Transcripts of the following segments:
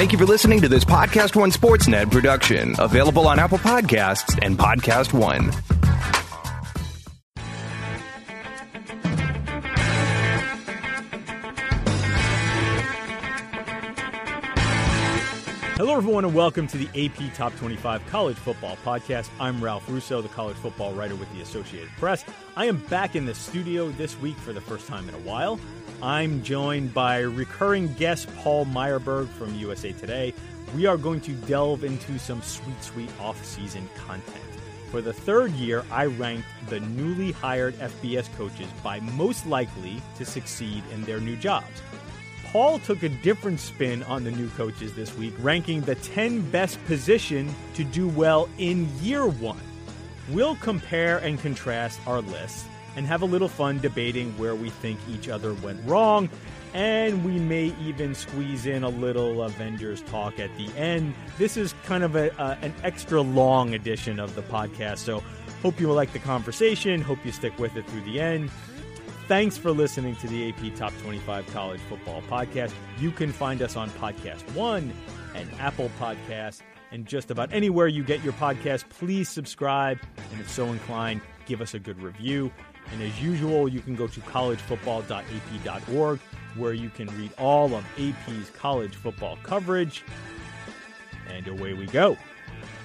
Thank you for listening to this Podcast One Sportsnet production, available on Apple Podcasts and Podcast One. Hello, everyone, and welcome to the AP Top 25 College Football Podcast. I'm Ralph Russo, the college football writer with the Associated Press. I am back in the studio this week for the first time in a while. I'm joined by recurring guest Paul Myerberg from USA Today. We are going to delve into some sweet, sweet off-season content. For the third year, I ranked the newly hired FBS coaches by most likely to succeed in their new jobs. Paul took a different spin on the new coaches this week, ranking the 10 best position to do well in year one. We'll compare and contrast our lists and have a little fun debating where we think each other went wrong. And we may even squeeze in a little Avengers talk at the end. This is kind of a, uh, an extra long edition of the podcast, so hope you will like the conversation. Hope you stick with it through the end. Thanks for listening to the AP Top 25 College Football Podcast. You can find us on Podcast One and Apple Podcasts and just about anywhere you get your podcast. Please subscribe, and if so inclined, give us a good review. And as usual, you can go to collegefootball.ap.org where you can read all of AP's college football coverage. And away we go.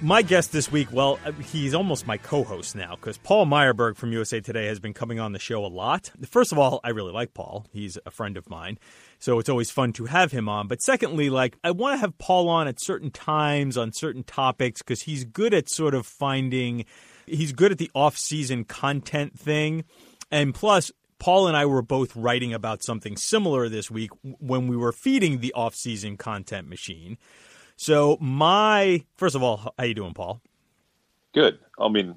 My guest this week, well, uh, he's almost my co host now because Paul Myerberg from USA Today has been coming on the show a lot. First of all, I really like Paul. He's a friend of mine. So it's always fun to have him on. But secondly, like, I want to have Paul on at certain times on certain topics because he's good at sort of finding, he's good at the off season content thing. And plus, Paul and I were both writing about something similar this week when we were feeding the off season content machine. So my first of all, how you doing, Paul? Good. I mean,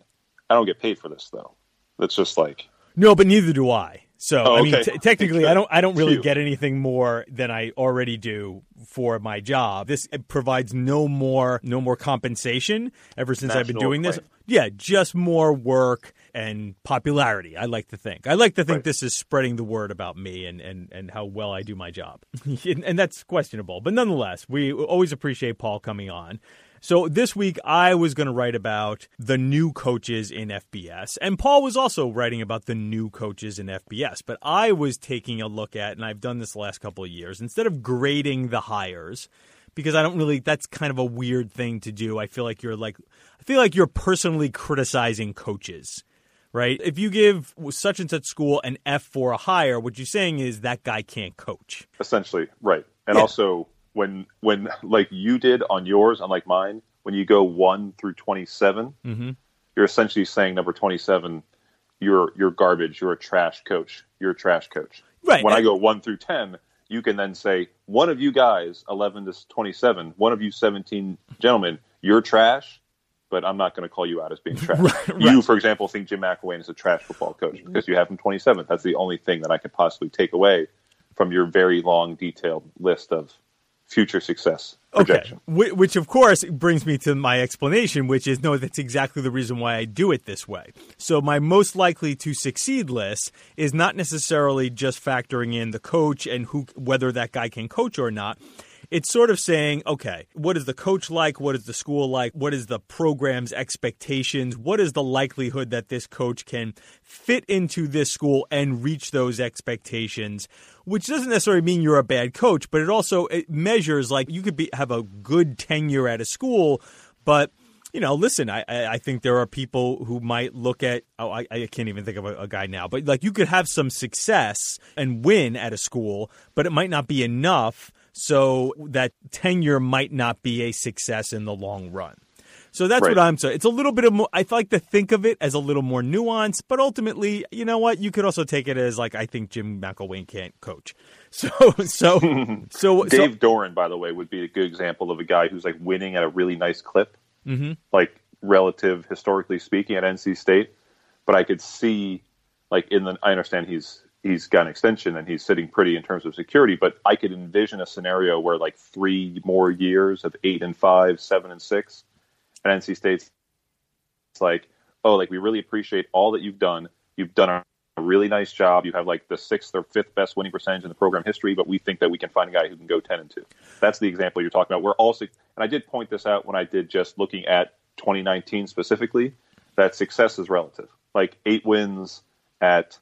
I don't get paid for this though. That's just like no, but neither do I. So Oh, I mean, okay. t- technically, I don't. I don't really Phew. get anything more than I already do for my job. This provides no more, no more compensation. Ever since I've been National doing this, yeah, just more work and popularity. I like to think. I like to think Right. this is spreading the word about me and and and how well I do my job. and, and that's questionable, but nonetheless, we always appreciate Paul coming on. So this week I was going to write about the new coaches in FBS, and Paul was also writing about the new coaches in FBS. But I was taking a look at, and I've done this the last couple of years, instead of grading the hires, because I don't really. That's kind of a weird thing to do. I feel like you're like, I feel like you're personally criticizing coaches. Right? If you give such and such school an F for a hire, what you're saying is that guy can't coach. essentially right. And Yeah. also when when like you did on yours, unlike mine, when you go one through twenty Mhm. you're essentially saying number twenty seven, you're you're garbage. You're a trash coach. You're a trash coach. Right. When I and- go one through ten, you can then say one of you guys, eleven to twenty seven, one of you seventeen gentlemen, you're trash. But I'm not going to call you out as being trash. Right, You, for example, think Jim McElwain is a trash football coach because you have him 27th. That's the only thing that I could possibly take away from your very long, detailed list of future success projection. Okay. Wh- Which, of course, brings me to my explanation, which is no, that's exactly the reason why I do it this way. So, my most likely to succeed list is not necessarily just factoring in the coach and who, whether that guy can coach or not. It's sort of saying, okay, what is the coach like? What is the school like? What is the program's expectations? What is the likelihood that this coach can fit into this school and reach those expectations? Which doesn't necessarily mean you're a bad coach, but it also it measures like you could be have a good tenure at a school, but you know, listen, I, I think there are people who might look at, oh, I, I can't even think of a, a guy now, but like you could have some success and win at a school, but it might not be enough. So that tenure might not be a success in the long run. So that's Right. what I'm saying. It's a little bit of more, I like to think of it as a little more nuanced, but ultimately, you know what? You could also take it as like, I think Jim McElwain can't coach. So, so, so, so, Dave Doeren, by the way, would be a good example of a guy who's like winning at a really nice clip, Mhm. like relative historically speaking at NC State. But I could see, like in the, I understand he's he's got an extension and he's sitting pretty in terms of security, but I could envision a scenario where like three more years of eight and five, seven and six, at NC State's it's like, oh, like we really appreciate all that you've done. You've done a really nice job. You have like the sixth or fifth best winning percentage in the program history, but we think that we can find a guy who can go 10 and 2. That's the example you're talking about. We're also, and I did point this out when I did just looking at 2019 specifically, that success is relative. Like eight wins at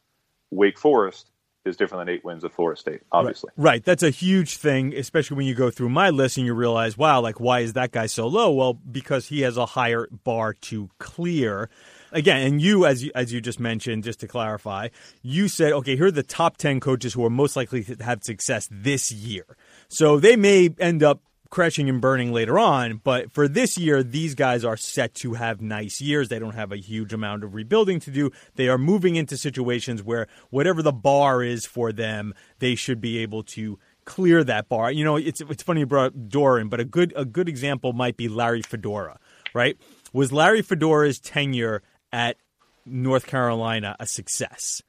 Wake Forest is different than eight wins at Florida State, obviously. Right. right. That's a huge thing, especially when you go through my list and you realize, wow, like, why is that guy so low? Well, because he has a higher bar to clear again, and you as you, as you just mentioned, just to clarify, you said, okay, here are the top ten coaches who are most likely to have success this year. So they may end up crashing and burning later on, but for this year, these guys are set to have nice years. They don't have a huge amount of rebuilding to do. They are moving into situations where whatever the bar is for them, they should be able to clear that bar. You know, it's it's funny you brought Doeren, but a good a good example might be Larry Fedora, right? Was Larry Fedora's tenure at North Carolina a success?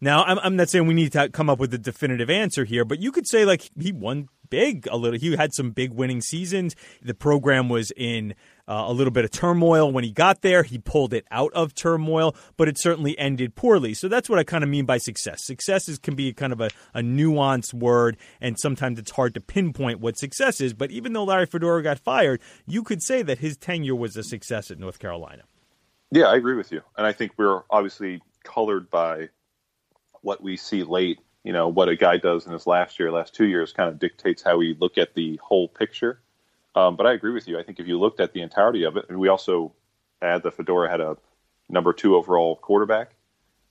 Now, I'm, I'm not saying we need to come up with a definitive answer here, but you could say like he won big a little. He had some big winning seasons. The program was in uh, a little bit of turmoil when he got there. He pulled it out of turmoil, but it certainly ended poorly. So that's what I kind of mean by success. Success is, can be kind of a, a nuanced word, and sometimes it's hard to pinpoint what success is. But even though Larry Fedora got fired, you could say that his tenure was a success at North Carolina. Yeah, I agree with you. And I think we're obviously colored by what we see late. You know, what a guy does in his last year, last two years kind of dictates how we look at the whole picture. Um, but I agree with you. I think if you looked at the entirety of it, and we also add that Fedora had a number two overall quarterback,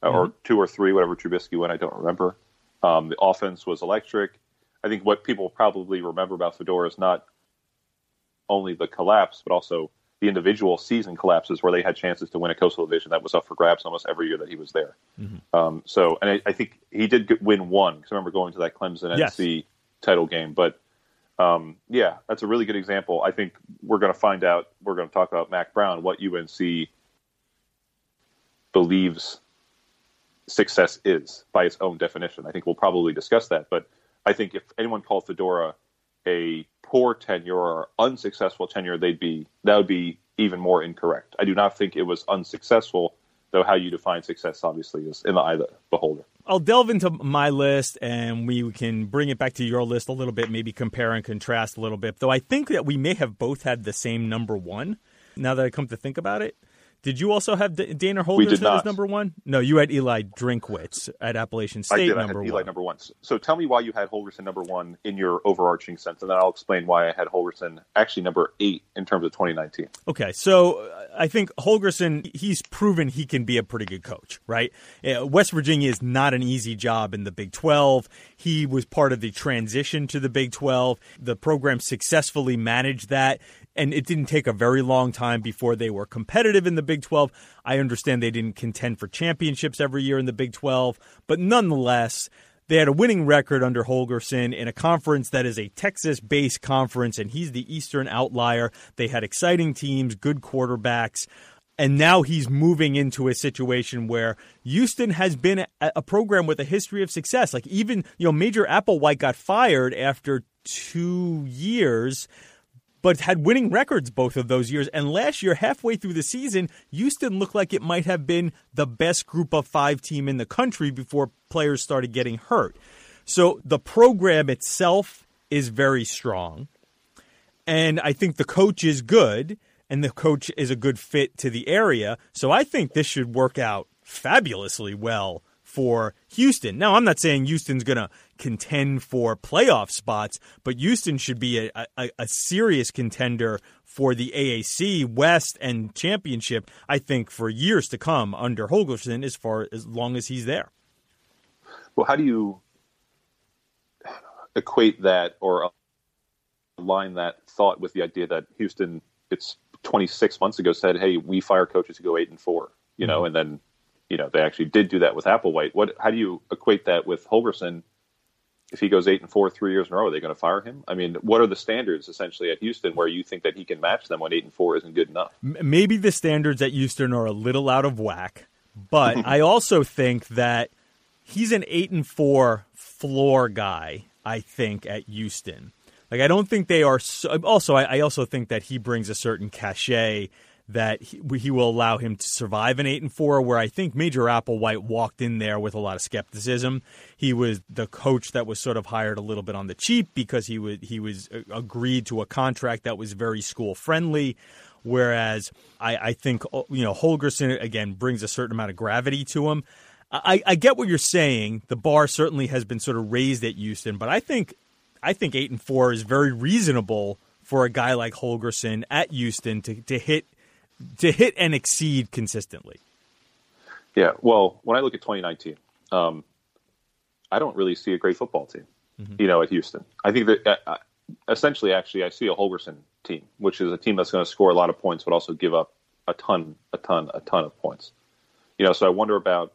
mm-hmm. or two or three, whatever Trubisky went, I don't remember. Um, the offense was electric. I think what people probably remember about Fedora is not only the collapse, but also the individual season collapses where they had chances to win a coastal division that was up for grabs almost every year that he was there. Mm-hmm. Um, so, and I, I, think he did win one because I remember going to that Clemson yes. NC title game. But um, yeah, that's a really good example. I think we're going to find out. We're going to talk about Mack Brown, what UNC believes success is by its own definition. I think we'll probably discuss that. But I think if anyone called Fedora a poor tenure or unsuccessful tenure, they'd be that would be even more incorrect. I do not think it was unsuccessful, though. How you define success, obviously, is in the eye of the beholder. I'll delve into my list, and we can bring it back to your list a little bit, maybe compare and contrast a little bit. Though I think that we may have both had the same number one. Now that I come to think about it, did you also have Dana Holgorsen as number one? No, you had Eli Drinkwitz at Appalachian State I did. number I had Eli one. number one. So tell me why you had Holgorsen number one in your overarching sense, and then I'll explain why I had Holgorsen actually number eight in terms of 2019. Okay, so uh, I think Holgorsen, he's proven he can be a pretty good coach, right? Uh, West Virginia is not an easy job in the Big 12. He was part of the transition to the Big 12. The program successfully managed that and it didn't take a very long time before they were competitive in the Big 12. I understand they didn't contend for championships every year in the Big 12, but nonetheless, they had a winning record under Holgorsen in a conference that is a Texas based conference, and he's the Eastern outlier. They had exciting teams, good quarterbacks. And now he's moving into a situation where Houston has been a program with a history of success. Like even, you know, Major Applewhite got fired after two years but had winning records both of those years. And last year, halfway through the season, Houston looked like it might have been the best group of five team in the country before players started getting hurt. So the program itself is very strong. And I think the coach is good, and the coach is a good fit to the area. So I think this should work out fabulously well for Houston. Now, I'm not saying Houston's going to contend for playoff spots, but Houston should be a, a, a, serious contender for the AAC West and championship, I think, for years to come under Holgorsen as far as long as he's there. Well, how do you equate that or align that thought with the idea that Houston, it's 26 months ago, said, hey, we fire coaches who go eight and four, you know, mm-hmm. and then you know they actually did do that with Applewhite. What? How do you equate that with Holgorsen? If he goes eight and four three years in a row, are they going to fire him? I mean, what are the standards essentially at Houston where you think that he can match them when eight and four isn't good enough? Maybe the standards at Houston are a little out of whack, but I also think that he's an eight and four floor guy. I think at Houston, like I don't think they are. So, also, I, I also think that he brings a certain cachet that he, he, will allow him to survive an eight and four. Where I think Major Applewhite walked in there with a lot of skepticism. He was the coach that was sort of hired a little bit on the cheap because he was he was uh, agreed to a contract that was very school friendly. Whereas I, I think uh, you know Holgorsen again brings a certain amount of gravity to him. I, I get what you're saying. The bar certainly has been sort of raised at Houston, but I think I think eight and four is very reasonable for a guy like Holgorsen at Houston to, to hit to hit and exceed consistently. Yeah, well, when I look at 2019, um, I don't really see a great football team. Mm-hmm. You know, at Houston, I think that uh, uh, essentially, actually, I see a Holgorsen team, which is a team that's going to score a lot of points, but also give up a ton, a ton, a ton of points. You know, so I wonder about.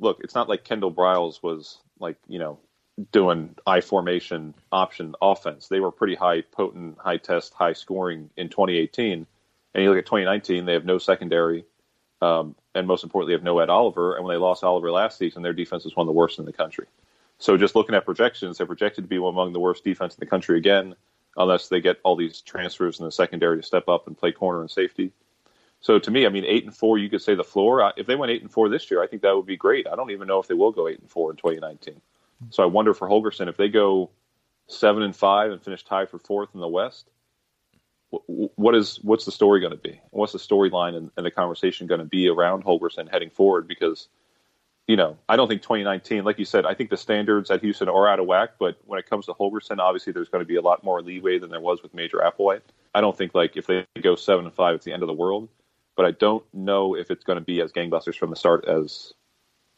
Look, it's not like Kendall Briles was like you know doing I formation option offense. They were pretty high potent, high test, high scoring in 2018. And you look at 2019, they have no secondary, um, and most importantly, have no Ed Oliver. And when they lost Oliver last season, their defense was one of the worst in the country. So just looking at projections, they're projected to be among the worst defense in the country again, unless they get all these transfers in the secondary to step up and play corner and safety. So to me, I mean, eight and four, you could say the floor. If they went eight and four this year, I think that would be great. I don't even know if they will go eight and four in 2019. So I wonder for Holgorsen if they go seven and five and finish tied for fourth in the West. What is what's the story going to be? What's the storyline and, and, the conversation going to be around Holgorsen heading forward? Because you know, I don't think 2019, like you said, I think the standards at Houston are out of whack. But when it comes to Holgorsen, obviously there's going to be a lot more leeway than there was with Major Applewhite. I don't think like if they go seven and five, it's the end of the world. But I don't know if it's going to be as gangbusters from the start as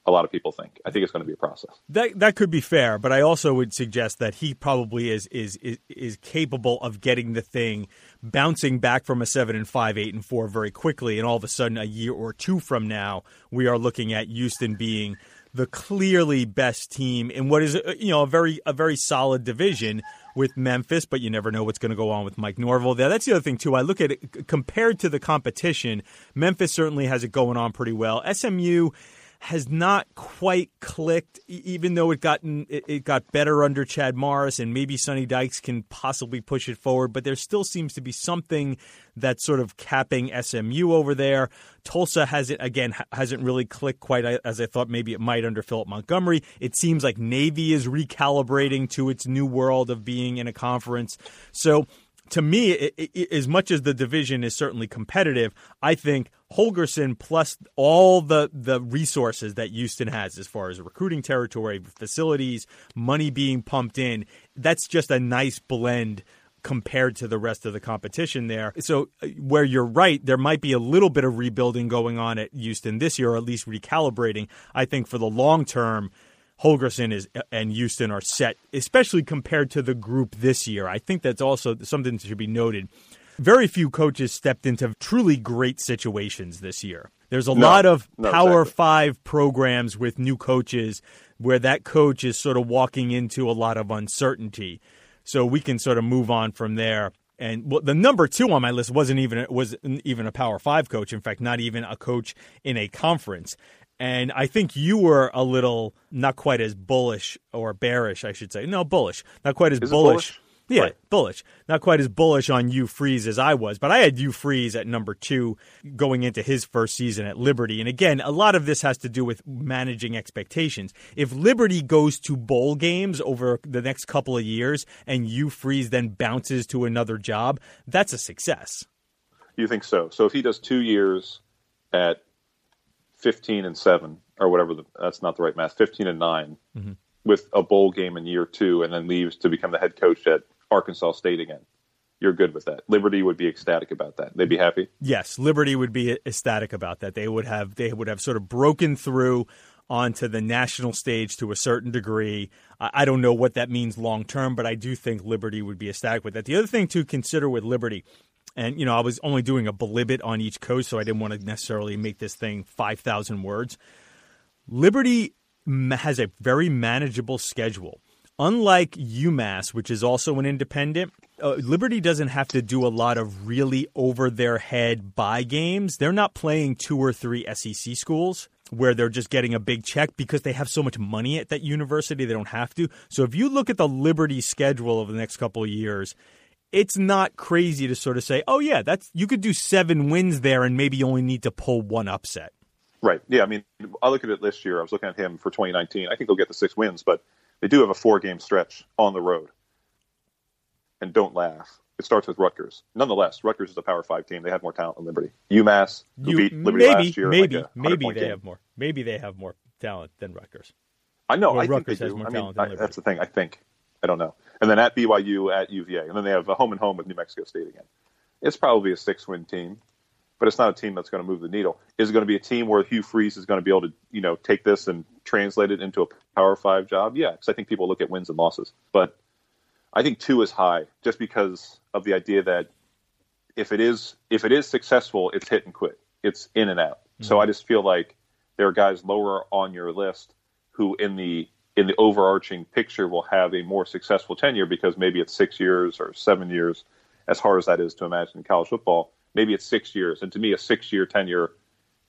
a lot of people think. I think it's going to be a process. That that could be fair, but I also would suggest that he probably is is is, is capable of getting the thing bouncing back from a seven and five, eight and four very quickly, and all of a sudden, a year or two from now, we are looking at Houston being the clearly best team in what is uh, you know a very a very solid division with Memphis, but you never know what's going to go on with Mike Norvell there. That's the other thing too. I look at it compared to the competition. Memphis certainly has it going on pretty well. SMU has not quite clicked, even though it gotten it got better under Chad Morris, and maybe Sonny Dykes can possibly push it forward. But there still seems to be something that's sort of capping SMU over there. Tulsa hasn't again hasn't really clicked quite as I thought maybe it might under Philip Montgomery. It seems like Navy is recalibrating to its new world of being in a conference. So to me, it, it, as much as the division is certainly competitive, I think Holgorsen plus all the the resources that Houston has as far as recruiting territory, facilities, money being pumped in, that's just a nice blend compared to the rest of the competition there. So uh, where you're right, there might be a little bit of rebuilding going on at Houston this year, or at least recalibrating. I think for the long term, Holgorsen is and Houston are set, especially compared to the group this year. I think that's also something that should be noted. Very few coaches stepped into truly great situations this year. There's a no, lot of no, Power exactly. Five programs with new coaches where that coach is sort of walking into a lot of uncertainty. So we can sort of move on from there. And well, the number two on my list wasn't even was even a Power Five coach. In fact, not even a coach in a conference. And I think you were a little not quite as bullish or bearish, I should say. No, bullish. Not quite as bullish. bullish. Yeah, right. bullish. Not quite as bullish on Hugh Freeze as I was, but I had Hugh Freeze at number two going into his first season at Liberty. And again, a lot of this has to do with managing expectations. If Liberty goes to bowl games over the next couple of years and Hugh Freeze then bounces to another job, that's a success. You think so? So if he does two years at 15 and 7 or whatever the, that's not the right math 15 and 9 mm-hmm. with a bowl game in year two and then leaves to become the head coach at arkansas state again you're good with that liberty would be ecstatic about that they'd be happy yes liberty would be ecstatic about that they would have they would have sort of broken through onto the national stage to a certain degree. I don't know what that means long term, but I do think Liberty would be ecstatic with that. The other thing to consider with Liberty and, you know, I was only doing a blibbit on each coast, so I didn't want to necessarily make this thing 5,000 words. Liberty has a very manageable schedule. Unlike UMass, which is also an independent, uh, Liberty doesn't have to do a lot of really over their head buy games. They're not playing two or three SEC schools where they're just getting a big check because they have so much money at that university they don't have to. So if you look at the Liberty schedule over the next couple of years, it's not crazy to sort of say, oh yeah, that's you could do seven wins there and maybe you only need to pull one upset. Right. Yeah. I mean, I look at it this year. I was looking at him for 2019. I think they'll get the six wins, but they do have a four game stretch on the road. And don't laugh. It starts with Rutgers. Nonetheless, Rutgers is a Power Five team. They have more talent than Liberty. UMass, who You- beat Liberty maybe, last year, maybe, like maybe they game. have more. Maybe they have more talent than Rutgers. I know. I think Rutgers they has do. more I mean, talent than I- Liberty. that's the thing. I think. I don't know. And then at BYU, at UVA, and then they have a home and home with New Mexico State again. It's probably a six-win team, but it's not a team that's going to move the needle. Is it going to be a team where Hugh Freeze is going to be able to, you know, take this and translate it into a Power Five job? Yeah, because I think people look at wins and losses, but I think two is high just because of the idea that if it is if it is successful, it's hit and quit. It's in and out. So mm-hmm. I just feel like there are guys lower on your list who in the in the overarching picture will have a more successful tenure because maybe it's six years or seven years, as hard as that is to imagine in college football. Maybe it's six years, and to me, a six-year tenure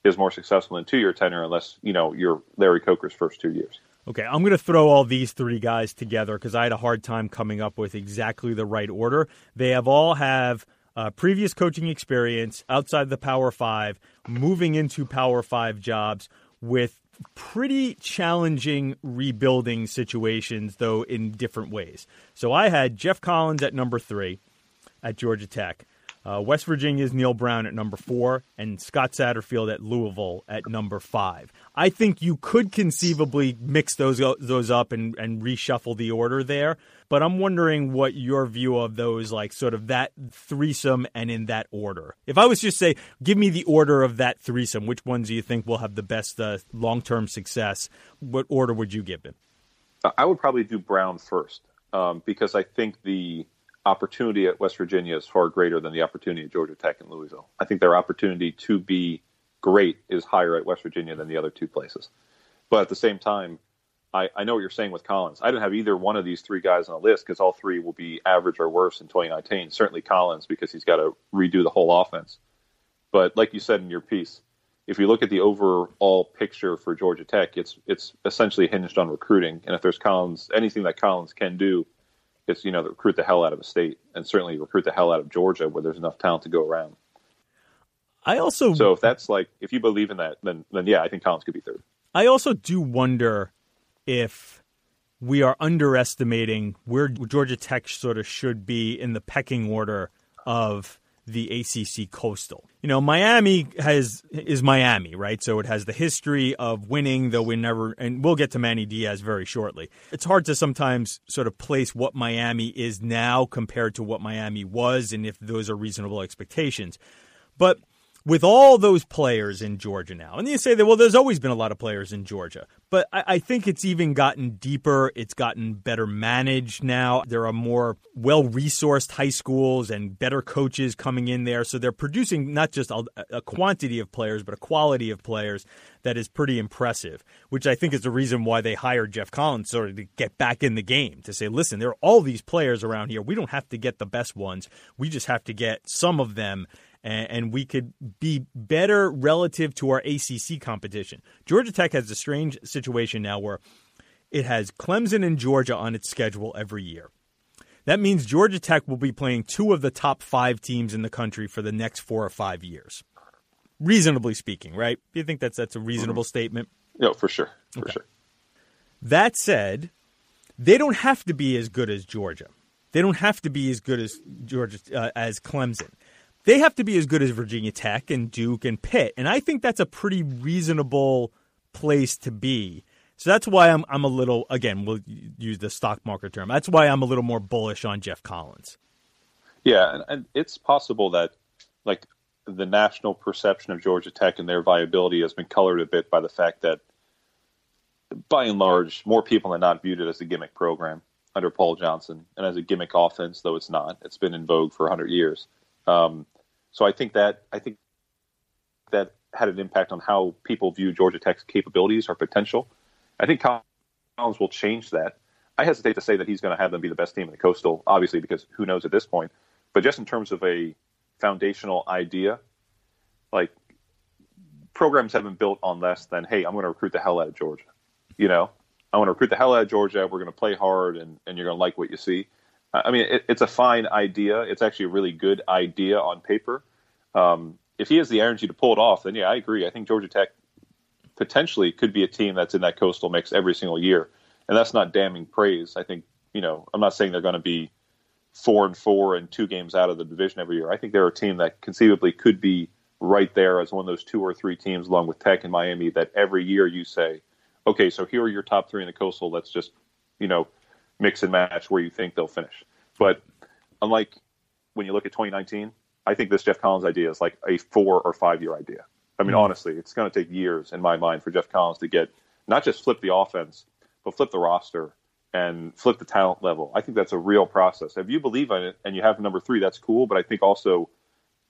is more successful than two-year tenure, unless you know you're Larry Coker's first two years. Okay, I'm going to throw all these three guys together because I had a hard time coming up with exactly the right order. They have all have uh, previous coaching experience outside the Power Five, moving into Power Five jobs with pretty challenging rebuilding situations, though in different ways. So I had Geoff Collins at number three at Georgia Tech. Uh, West Virginia's Neal Brown at number four, and Scott Satterfield at Louisville at number five. I think you could conceivably mix those those up and, and reshuffle the order there, but I'm wondering what your view of those, like sort of that threesome and in that order. If I was just say, give me the order of that threesome, which ones do you think will have the best uh, long term success? What order would you give them? I would probably do Brown first um, because I think the opportunity at West Virginia is far greater than the opportunity at Georgia Tech and Louisville. I think their opportunity to be great is higher at West Virginia than the other two places. But at the same time, I, I know what you're saying with Collins. I don't have either one of these three guys on the list because all three will be average or worse in 2019. Certainly Collins because he's got to redo the whole offense. But like you said in your piece, if you look at the overall picture for Georgia Tech, it's it's essentially hinged on recruiting. And if there's Collins, anything that Collins can do, it's you know recruit the hell out of a state, and certainly recruit the hell out of Georgia, where there's enough talent to go around. I also So if that's like if you believe in that, then then yeah, I think Collins could be third. I also do wonder if we are underestimating where Georgia Tech sort of should be in the pecking order of the ACC Coastal. You know, Miami has is Miami, right? So it has the history of winning, though we never and we'll get to Manny Diaz very shortly. It's hard to sometimes sort of place what Miami is now compared to what Miami was and if those are reasonable expectations. But with all those players in Georgia now, and you say that, well, there's always been a lot of players in Georgia, but I, I think it's even gotten deeper. It's gotten better managed now. There are more well resourced high schools and better coaches coming in there. So they're producing not just a, a quantity of players, but a quality of players that is pretty impressive, which I think is the reason why they hired Geoff Collins sort of to get back in the game to say, listen, there are all these players around here. We don't have to get the best ones. We just have to get some of them and, and we could be better relative to our ACC competition. Georgia Tech has a strange situation now where it has Clemson and Georgia on its schedule every year. That means Georgia Tech will be playing two of the top five teams in the country for the next four or five years. Reasonably speaking, right? Do you think that's that's a reasonable statement? No, for sure, for Okay. sure. That said, they don't have to be as good as Georgia. They don't have to be as good as Georgia uh, as Clemson. They have to be as good as Virginia Tech and Duke and Pitt, and I think that's a pretty reasonable place to be. So that's why I'm I'm a little again we'll use the stock market term. That's why I'm a little more bullish on Geoff Collins. Yeah, and, and it's possible that like the national perception of Georgia Tech and their viability has been colored a bit by the fact that, by and large, more people than not viewed it as a gimmick program under Paul Johnson and as a gimmick offense, though it's not. It's been in vogue for 100 years. Um, so I think that I think that had an impact on how people view Georgia Tech's capabilities or potential. I think Collins will change that. I hesitate to say that he's going to have them be the best team in the Coastal, obviously, because who knows at this point. But just in terms of a foundational idea, like programs have been built on less than, hey, I'm going to recruit the hell out of Georgia. You know, I want to recruit the hell out of Georgia. We're going to play hard, and, and you're going to like what you see. I mean, it, it's a fine idea. It's actually a really good idea on paper. Um, if he has the energy to pull it off, then yeah, I agree. I think Georgia Tech potentially could be a team that's in that coastal mix every single year, and that's not damning praise. I think you know I'm not saying they're going to be four and four and two games out of the division every year. I think they're a team that conceivably could be right there as one of those two or three teams, along with Tech and Miami, that every year you say, okay, so here are your top three in the coastal. Let's just you know mix and match where you think they'll finish. But unlike when you look at 2019, I think this Geoff Collins idea is like a four or five year idea. I mean, mm-hmm. honestly, it's going to take years in my mind for Geoff Collins to get not just flip the offense, but flip the roster and flip the talent level. I think that's a real process. If you believe in it and you have number three, that's cool. But I think also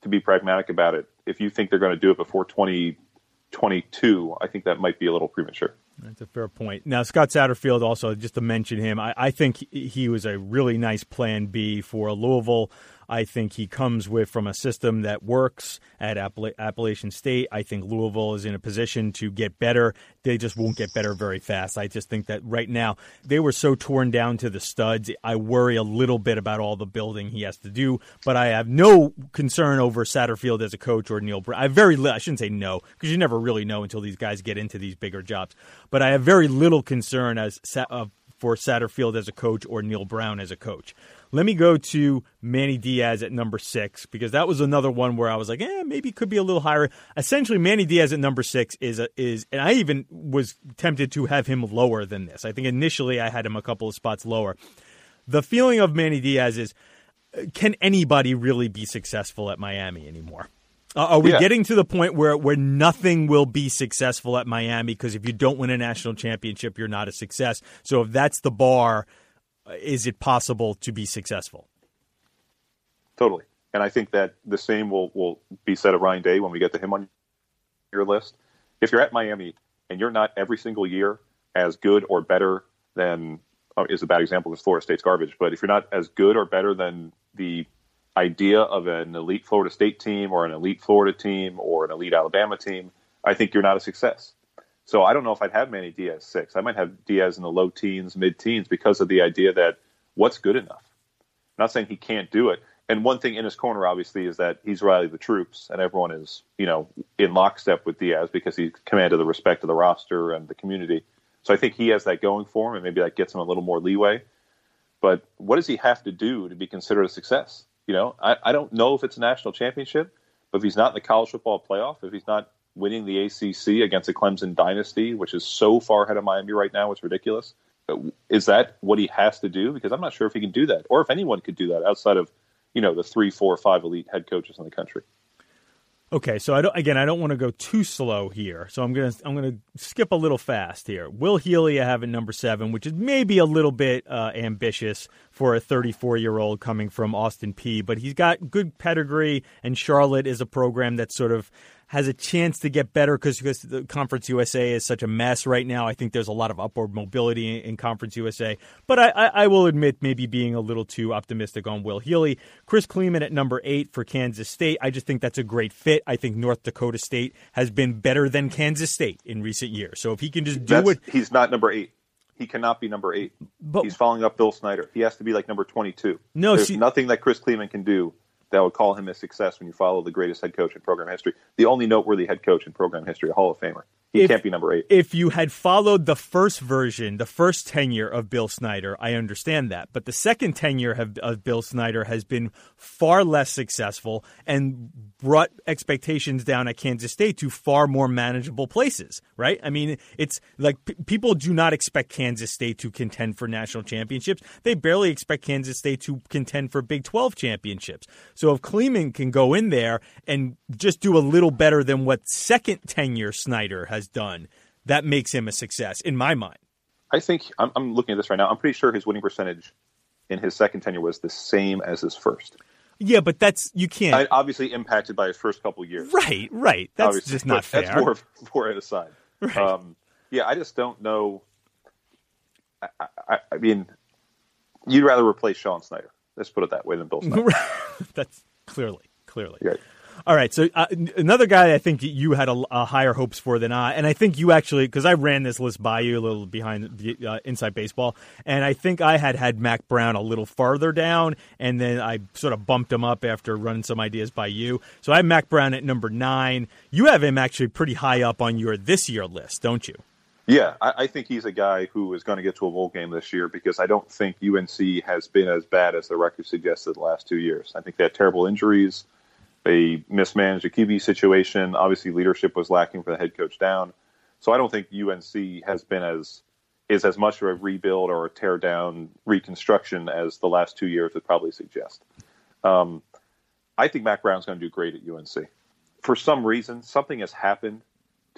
to be pragmatic about it, if you think they're going to do it before 2022, I think that might be a little premature. That's a fair point. Now, Scott Satterfield, also, just to mention him, I, I think he was a really nice plan B for Louisville. I think he comes with from a system that works at Appalachian State. I think Louisville is in a position to get better. They just won't get better very fast. I just think that right now they were so torn down to the studs. I worry a little bit about all the building he has to do, but I have no concern over Satterfield as a coach or Neal. Brown. I very I shouldn't say no because you never really know until these guys get into these bigger jobs. But I have very little concern as uh, for Satterfield as a coach or Neal Brown as a coach. Let me go to Manny Diaz at number six because that was another one where I was like, eh, maybe it could be a little higher. Essentially, Manny Diaz at number six is a, is, and I even was tempted to have him lower than this. I think initially I had him a couple of spots lower. The feeling of Manny Diaz is, can anybody really be successful at Miami anymore? Uh, are we yeah. getting to the point where where nothing will be successful at Miami because if you don't win a national championship, you're not a success? So if that's the bar, Uh, is it possible to be successful? Totally. And I think that the same will, will be said of Ryan Day when we get to him on your list. If you're at Miami and you're not every single year as good or better than oh, is a bad example because Florida State's garbage, but if you're not as good or better than the idea of an elite Florida State team or an elite Florida team or an elite Alabama team, I think you're not a success. So I don't know if I'd have Manny Diaz six. I might have Diaz in the low teens, mid teens, because of the idea that what's good enough. I'm not saying he can't do it. And one thing in his corner, obviously, is that he's rallied the troops, and everyone is, you know, in lockstep with Diaz because he commanded the respect of the roster and the community. So I think he has that going for him, and maybe that gets him a little more leeway. But what does he have to do to be considered a success? You know, I, I don't know if it's a national championship, but if he's not in the college football playoff, if he's not winning the ACC against a Clemson dynasty, which is so far ahead of Miami right now, it's ridiculous. Is that what he has to do? Because I'm not sure if he can do that, or if anyone could do that outside of, you know, the three, four, five elite head coaches in the country. Okay, so I don't again. I don't want to go too slow here, so I'm gonna I'm gonna skip a little fast here. Will Healy, I have at number seven, which is maybe a little bit uh, ambitious for a 34 year old coming from Austin Peay, but he's got good pedigree, and Charlotte is a program that's sort of has a chance to get better because because the Conference USA is such a mess right now. I think there's a lot of upward mobility in, in Conference USA. But I, I, I, will admit maybe being a little too optimistic on Will Healy. Chris Klieman at number eight for Kansas State. I just think that's a great fit. I think North Dakota State has been better than Kansas State in recent years. So if he can just do that's, it. He's not number eight. He cannot be number eight. But, he's following up Bill Snyder. He has to be like number 22. No, There's see, nothing that Chris Klieman can do that would call him a success when you follow the greatest head coach in program history, the only noteworthy head coach in program history, a Hall of Famer. He if, can't be number eight. If you had followed the first version, the first tenure of Bill Snyder, I understand that. But the second tenure of, of Bill Snyder has been far less successful and brought expectations down at Kansas State to far more manageable places, right? I mean, it's like p- people do not expect Kansas State to contend for national championships. They barely expect Kansas State to contend for Big 12 championships. So if Klieman can go in there and just do a little better than what second tenure Snyder has has done, that makes him a success in my mind. I think I'm, I'm looking at this right now. I'm pretty sure his winning percentage in his second tenure was the same as his first. Yeah, but that's you can't. I, obviously impacted by his first couple years. Right, right. That's obviously, just not fair. That's more for it aside. Right. Um, yeah, I just don't know. I, I, I, mean, you'd rather replace Sean Snyder. Let's put it that way than Bill Snyder. that's clearly, clearly. Right. All right, so uh, another guy I think you had a, a, higher hopes for than I, and I think you actually because I ran this list by you a little behind uh, inside baseball, and I think I had had Mack Brown a little farther down, and then I sort of bumped him up after running some ideas by you. So I have Mack Brown at number nine. You have him actually pretty high up on your this year list, don't you? Yeah, I, I think he's a guy who is going to get to a bowl game this year because I don't think UNC has been as bad as the record suggested the last two years. I think they had terrible injuries. They mismanaged a QB situation. Obviously, leadership was lacking for the head coach down. So I don't think UNC has been as is as much of a rebuild or a tear down reconstruction as the last two years would probably suggest. Um, I think Mack Brown's going to do great at UNC. For some reason, something has happened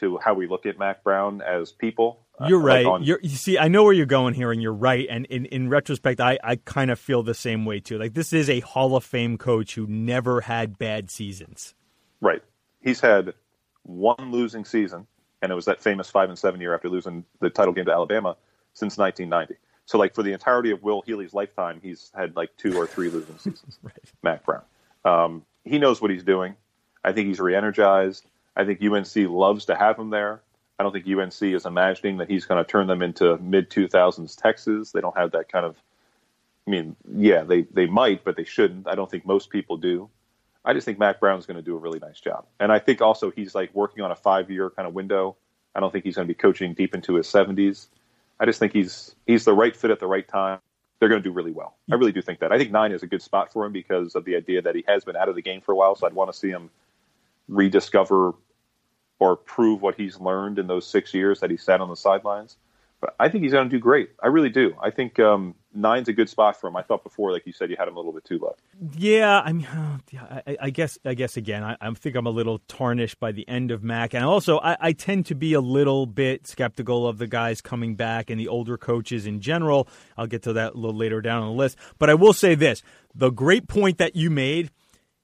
to how we look at Mack Brown as people. Uh, you're right. Like on, you're, you see, I know where you're going here, and you're right. And in, in retrospect, I, I kind of feel the same way too. Like this is a Hall of Fame coach who never had bad seasons. Right. He's had one losing season, and it was that famous five and seven year after losing the title game to Alabama since 1990. So, like for the entirety of Will Healy's lifetime, he's had like two or three losing seasons. right. Mack Brown. Um, he knows what he's doing. I think he's re-energized. I think UNC loves to have him there. I don't think UNC is imagining that he's going to turn them into mid 2000s Texas. They don't have that kind of. I mean, yeah, they they might, but they shouldn't. I don't think most people do. I just think Mack Brown's going to do a really nice job, and I think also he's like working on a five year kind of window. I don't think he's going to be coaching deep into his 70s. I just think he's he's the right fit at the right time. They're going to do really well. I really do think that. I think nine is a good spot for him because of the idea that he has been out of the game for a while. So I'd want to see him rediscover or prove what he's learned in those six years that he sat on the sidelines. But I think he's going to do great. I really do. I think um, nine's a good spot for him. I thought before, like you said, you had him a little bit too low. Yeah, I mean, I, I guess, I guess again, I, I, think I'm a little tarnished by the end of Mack, and also I, I tend to be a little bit skeptical of the guys coming back and the older coaches in general. I'll get to that a little later down on the list, but I will say this: the great point that you made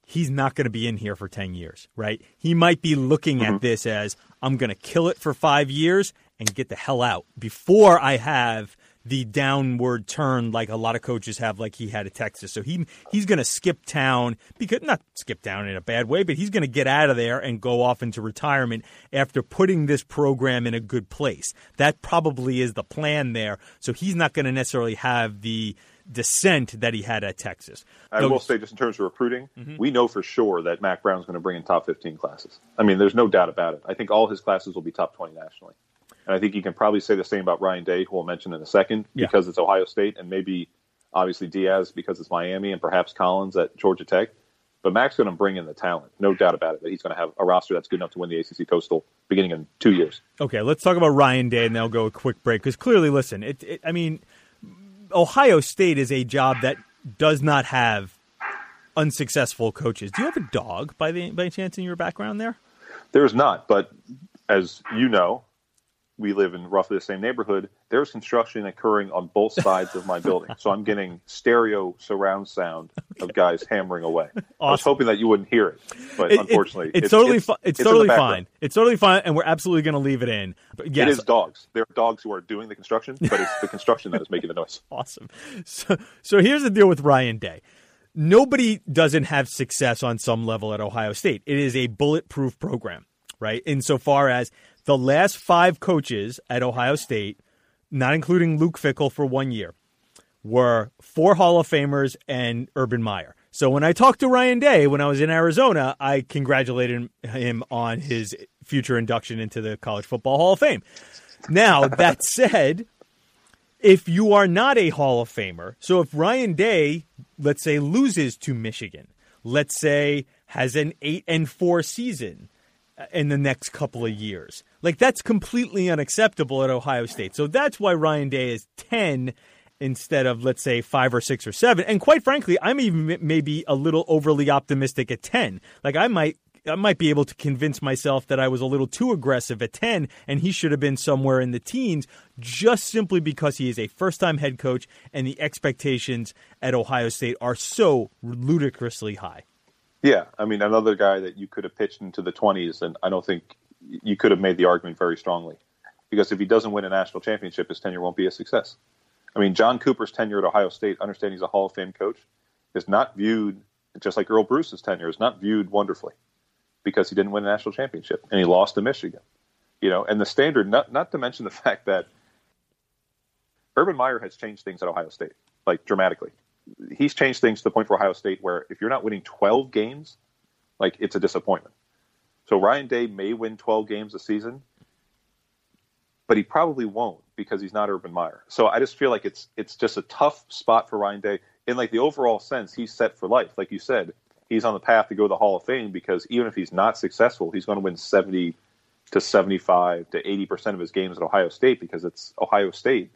he's not going to be in here for 10 years, right? He might be looking mm-hmm. at this as I'm going to kill it for five years and get the hell out before I have the downward turn like a lot of coaches have like he had at Texas. So he he's going to skip town because not skip town in a bad way, but he's going to get out of there and go off into retirement after putting this program in a good place. That probably is the plan there. So he's not going to necessarily have the descent that he had at Texas. I will say, just in terms of recruiting, mm-hmm. we know for sure that Mack Brown's going to bring in top 15 classes. I mean, there's no doubt about it. I think all his classes will be top 20 nationally. And I think you can probably say the same about Ryan Day, who we'll mention in a second, yeah. because it's Ohio State, and maybe obviously Diaz because it's Miami, and perhaps Collins at Georgia Tech. But Mack's going to bring in the talent, no doubt about it. That he's going to have a roster that's good enough to win the ACC Coastal beginning in two years. Okay, let's talk about Ryan Day, and then I'll go a quick break because clearly, listen, it, it, I mean, Ohio State is a job that does not have unsuccessful coaches. Do you have a dog by the by chance in your background there? There's not, but as you know, we live in roughly the same neighborhood. There's construction occurring on both sides of my building, so I'm getting stereo surround sound of guys hammering away. Awesome. I was hoping that you wouldn't hear it, but it, unfortunately, it, it's, it's, totally it's, it's, totally fine. It's totally fine, and we're absolutely going to leave it in. But yes. It is dogs. There are dogs who are doing the construction, but it's the construction that is making the noise. Awesome. So, so here's the deal with Ryan Day. Nobody doesn't have success on some level at Ohio State. It is a bulletproof program, right? Insofar as the last five coaches at Ohio State, not including Luke Fickell for one year, were four Hall of Famers and Urban Meyer. So when I talked to Ryan Day when I was in Arizona, I congratulated him on his future induction into the College Football Hall of Fame. Now, that said, if you are not a Hall of Famer, so if Ryan Day, let's say, loses to Michigan, let's say has an 8 and 4 season, Uh, in the next couple of years. Like that's completely unacceptable at Ohio State. So that's why Ryan Day is 10 instead of let's say 5 or 6 or 7. And quite frankly, I'm even maybe a little overly optimistic at 10. Like I might I might be able to convince myself that I was a little too aggressive at 10 and he should have been somewhere in the teens just simply because he is a first time head coach and the expectations at Ohio State are so ludicrously high. Yeah, I mean, another guy that you could have pitched into the 20s, and I don't think you could have made the argument very strongly. Because if he doesn't win a national championship, his tenure won't be a success. I mean, John Cooper's tenure at Ohio State, understanding he's a Hall of Fame coach, is not viewed, just like Earle Bruce's tenure, is not viewed wonderfully. because he didn't win a national championship and he lost to Michigan. You know, and the standard, not not to mention the fact that Urban Meyer has changed things at Ohio State, like dramatically. He's changed things to the point for Ohio State where if you're not winning 12 games, like it's a disappointment. So Ryan Day may win 12 games a season, but he probably won't because he's not Urban Meyer. So I just feel like it's it's just a tough spot for Ryan Day. In like the overall sense, he's set for life. Like you said, he's on the path to go to the Hall of Fame because even if he's not successful, he's going to win 70 to 75 to 80 percent of his games at Ohio State because it's Ohio State.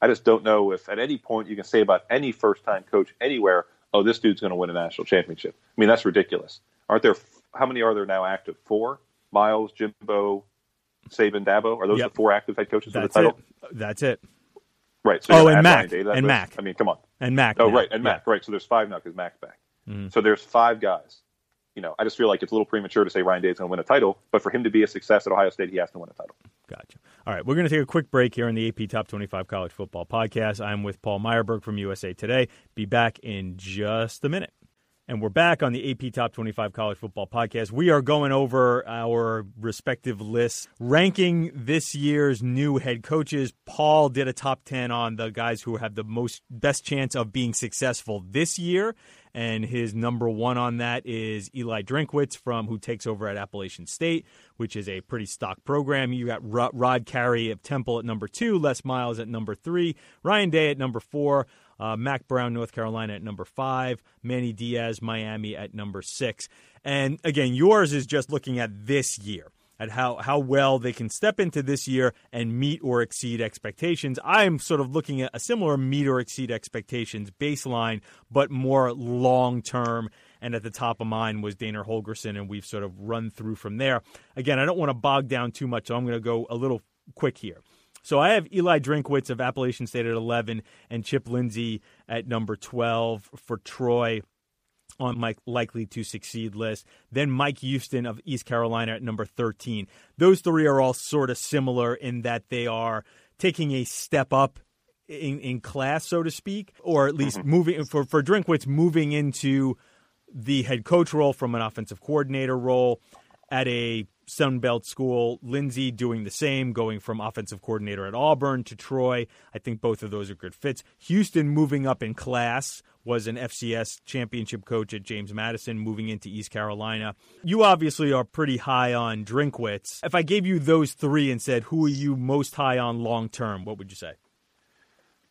I just don't know if at any point you can say about any first time coach anywhere, oh, this dude's going to win a national championship. I mean, that's ridiculous. Aren't there? How many are there now active? Four. Miles, Jimbo, Saban, Dabo. Are those Yep. the four active head coaches That's for the title? it. That's it. Right. So Oh, and Mack. Ryan Day to that And? Mack. I mean, come on. And Mack. Oh, now. right, and Yeah. Mack. Right. So there's five now because Mack's back. Mhm. So there's five guys. You know, I just feel like it's a little premature to say Ryan Day is going to win a title, but for him to be a success at Ohio State, he has to win a title. Gotcha. All right, we're going to take a quick break here on the AP Top 25 College Football Podcast. I'm with Paul Myerberg from USA Today. Be back in just a minute. And we're back on the AP Top 25 College Football Podcast. We are going over our respective lists, ranking this year's new head coaches. Paul did a top 10 on the guys who have the most best chance of being successful this year. And his number one on that is Eli Drinkwitz from who takes over at Appalachian State, which is a pretty stock program. You got Rod, Carey of Temple at number two, Les Miles at number three, Ryan Day at number four, uh, Mack Brown, North Carolina at number five, Manny Diaz, Miami at number six. And again, yours is just looking at this year at how, how well they can step into this year and meet or exceed expectations. I'm sort of looking at a similar meet or exceed expectations baseline, but more long term. And at the top of mine was Dana Holgorsen, and we've sort of run through from there. Again, I don't want to bog down too much, so I'm going to go a little quick here. So I have Eli Drinkwitz of Appalachian State at 11 and Chip Lindsey at number 12 for Troy on my likely to succeed list. Then Mike Houston of East Carolina at number 13. Those three are all sort of similar in that they are taking a step up in, in class, so to speak, or at least mm-hmm. moving for, for Drinkwitz moving into the head coach role from an offensive coordinator role at a Sun Belt school. Lindsey doing the same, going from offensive coordinator at Auburn to Troy. I think both of those are good fits. Houston moving up in class was an FCS championship coach at James Madison, moving into East Carolina. You obviously are pretty high on Drinkwitz. If I gave you those three and said, who are you most high on long term, what would you say?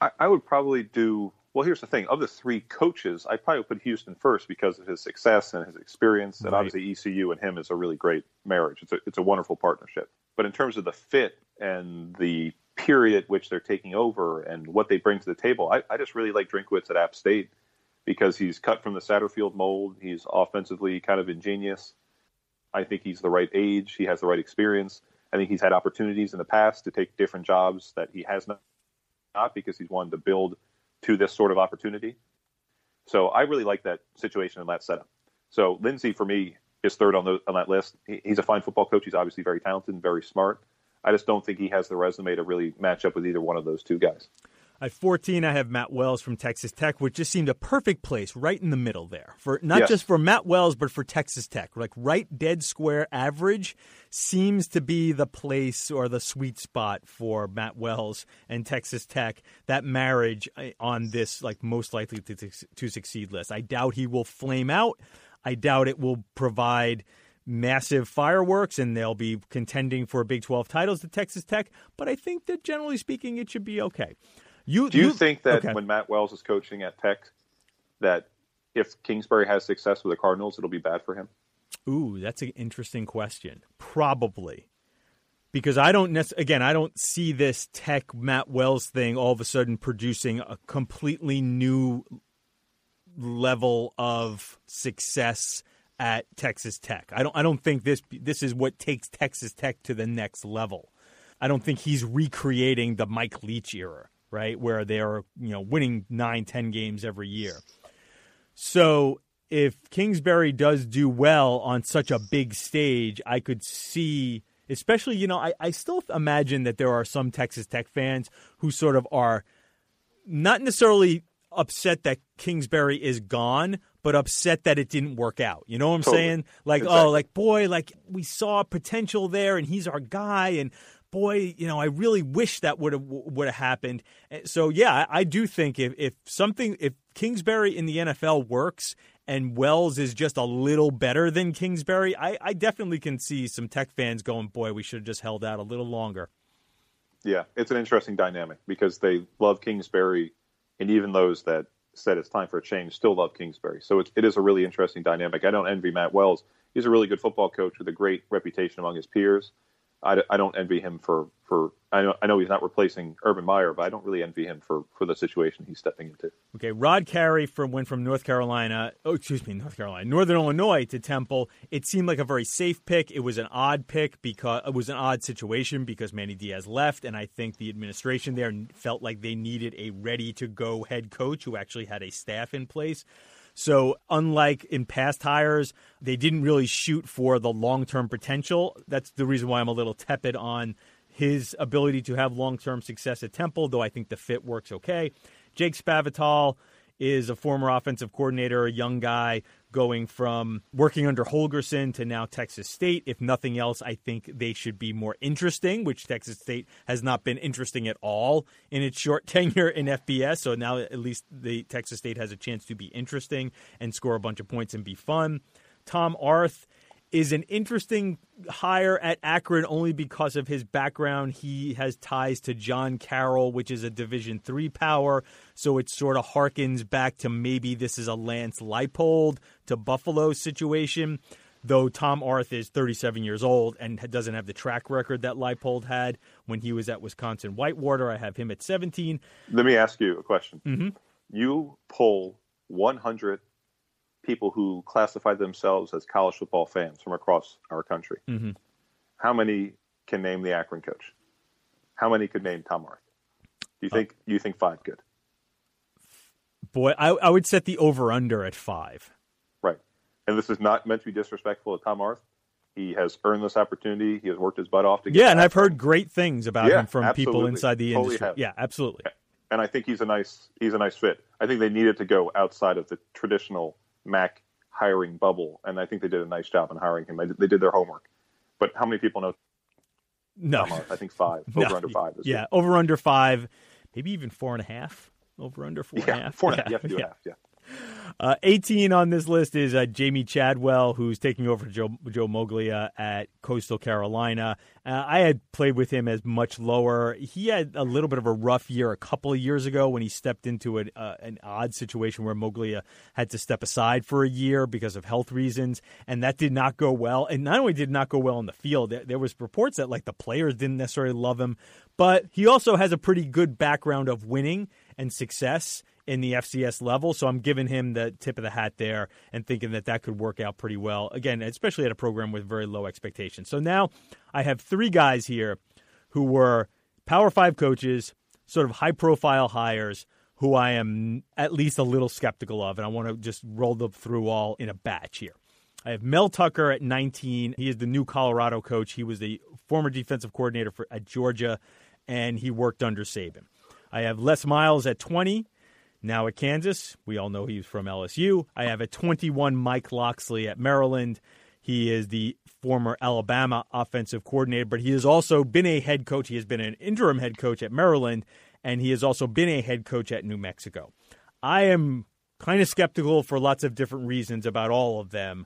I, I would probably do. Well, here's the thing: of the three coaches, I probably would put Houston first because of his success and his experience, and Right. obviously ECU and him is a really great marriage. It's a it's a wonderful partnership. But in terms of the fit and the period at which they're taking over and what they bring to the table, I, I just really like Drinkwitz at App State because he's cut from the Satterfield mold. He's offensively kind of ingenious. I think he's the right age. He has the right experience. I think he's had opportunities in the past to take different jobs that he has not, not because he's wanted to build to this sort of opportunity. So I really like that situation and that setup. So Lindsey, for me, is third on, the, on that list. He, he's a fine football coach. He's obviously very talented and very smart. I just don't think he has the resume to really match up with either one of those two guys. At 14, I have Matt Wells from Texas Tech, which just seemed a perfect place right in the middle there. For not Yes. just for Matt Wells, but for Texas Tech. Like right dead square average seems to be the place or the sweet spot for Matt Wells and Texas Tech. That marriage uh, on this like most likely to, to succeed list. I doubt he will flame out. I doubt it will provide massive fireworks and they'll be contending for Big 12 titles to Texas Tech, but I think that generally speaking it should be okay. You Do you, think that okay. when Matt Wells is coaching at Tech, that if Kingsbury has success with the Cardinals, it'll be bad for him? Ooh, that's an interesting question. Probably. Because I don't nec- again, I don't see this Tech Matt Wells thing all of a sudden producing a completely new level of success at Texas Tech. I don't I don't think this this is what takes Texas Tech to the next level. I don't think he's recreating the Mike Leach era, right? Where they are, you know, winning nine, ten games every year. So if Kingsbury does do well on such a big stage, I could see, especially, you know, I, I still imagine that there are some Texas Tech fans who sort of are not necessarily upset that Kingsbury is gone, but upset that it didn't work out. You know what I'm Totally. saying? Like, oh, Exactly. oh, like boy, like we saw potential there, and he's our guy, and boy, you know, I really wish that would have would have happened. Eh, So yeah, I, do think if if something if Kingsbury in the NFL works. And Wells is just a little better than Kingsbury. I, I definitely can see some Tech fans going, "Boy, we should have just held out a little longer." Yeah, it's an interesting dynamic because they love Kingsbury, and even those that said it's time for a change still love Kingsbury. So it is a really interesting dynamic. I don't envy Matt Wells. He's a really good football coach with a great reputation among his peers. I, I don't envy him for, for I know I know he's not replacing Urban Meyer, but I don't really envy him for, for the situation he's stepping into. Okay, Rod Carey from went from North Carolina, oh excuse me, North Carolina, Northern Illinois to Temple. It seemed like a very safe pick. It was an odd pick because it was an odd situation because Manny Diaz left, and I think the administration there felt like they needed a ready to go head coach who actually had a staff in place. So, unlike in past hires, they didn't really shoot for the long term potential. That's the reason why I'm a little tepid on his ability to have long term success at Temple, though I think the fit works okay. Jake Spavital is a former offensive coordinator, a young guy going from working under Holgorsen to now Texas State. If nothing else, I think they should be more interesting, which Texas State has not been interesting at all in its short tenure in FBS. So now at least the Texas State has a chance to be interesting and score a bunch of points and be fun. Tom Arth is an interesting hire at Akron only because of his background. He has ties to John Carroll, which is a Division three power, so it sort of harkens back to maybe this is a Lance Leipold to Buffalo situation. Though Tom Arth is 37 years old and doesn't have the track record that Leipold had when he was at Wisconsin Whitewater, I have him at 17. Let me ask you a question. Mm-hmm. You pull 100 people who classify themselves as college football fans from across our country. Mhm. How many can name the Akron coach? How many could name Tom Arth? Do you think you think five could? Boy, I, I would set the over under at five. Right. And this is not meant to be disrespectful to Tom Arth. He has earned this opportunity. He has worked his butt off to get Yeah, and. I've heard great things about Yeah, him from people inside the Totally industry. have. Yeah, absolutely. and I think he's a nice he's a nice fit. I think they needed to go outside of the traditional MAC hiring bubble, and I think they did a nice job in hiring him. I They did their homework. But how many people know No, I think five. No. Over under five. Yeah, over under five, maybe even four and a half. Over under four and a yeah, half. four and a half. Yeah, You have to do yeah. Yeah. Uh, 18 on this list is uh, Jamey Chadwell, who's taking over Joe, Joe Moglia at Coastal Carolina. Uh, I had played with him as much lower. He had a little bit of a rough year a couple of years ago when he stepped into an, uh, an odd situation where Moglia had to step aside for a year because of health reasons, and that did not go well. And not only did not go well on the field, there, there was reports that like the players didn't necessarily love him, but he also has a pretty good background of winning and success in the FCS level. So I'm giving him the tip of the hat there and thinking that that could work out pretty well. Again, especially at a program with very low expectations. So now I have three guys here who were Power Five coaches, sort of high profile hires. Who I am at least a little skeptical of, and I want to just roll them through all in a batch here. I have Mel Tucker at 19. He is the new Colorado coach. He was the former defensive coordinator for at Georgia, and he worked under Saban. I have Les Miles at 20. Now at Kansas, we all know he's from LSU. I have at 21 Mike Locksley at Maryland. He is the former Alabama offensive coordinator, but he has also been a head coach. He has been an interim head coach at Maryland, and he has also been a head coach at New Mexico. I am kind of skeptical for lots of different reasons about all of them.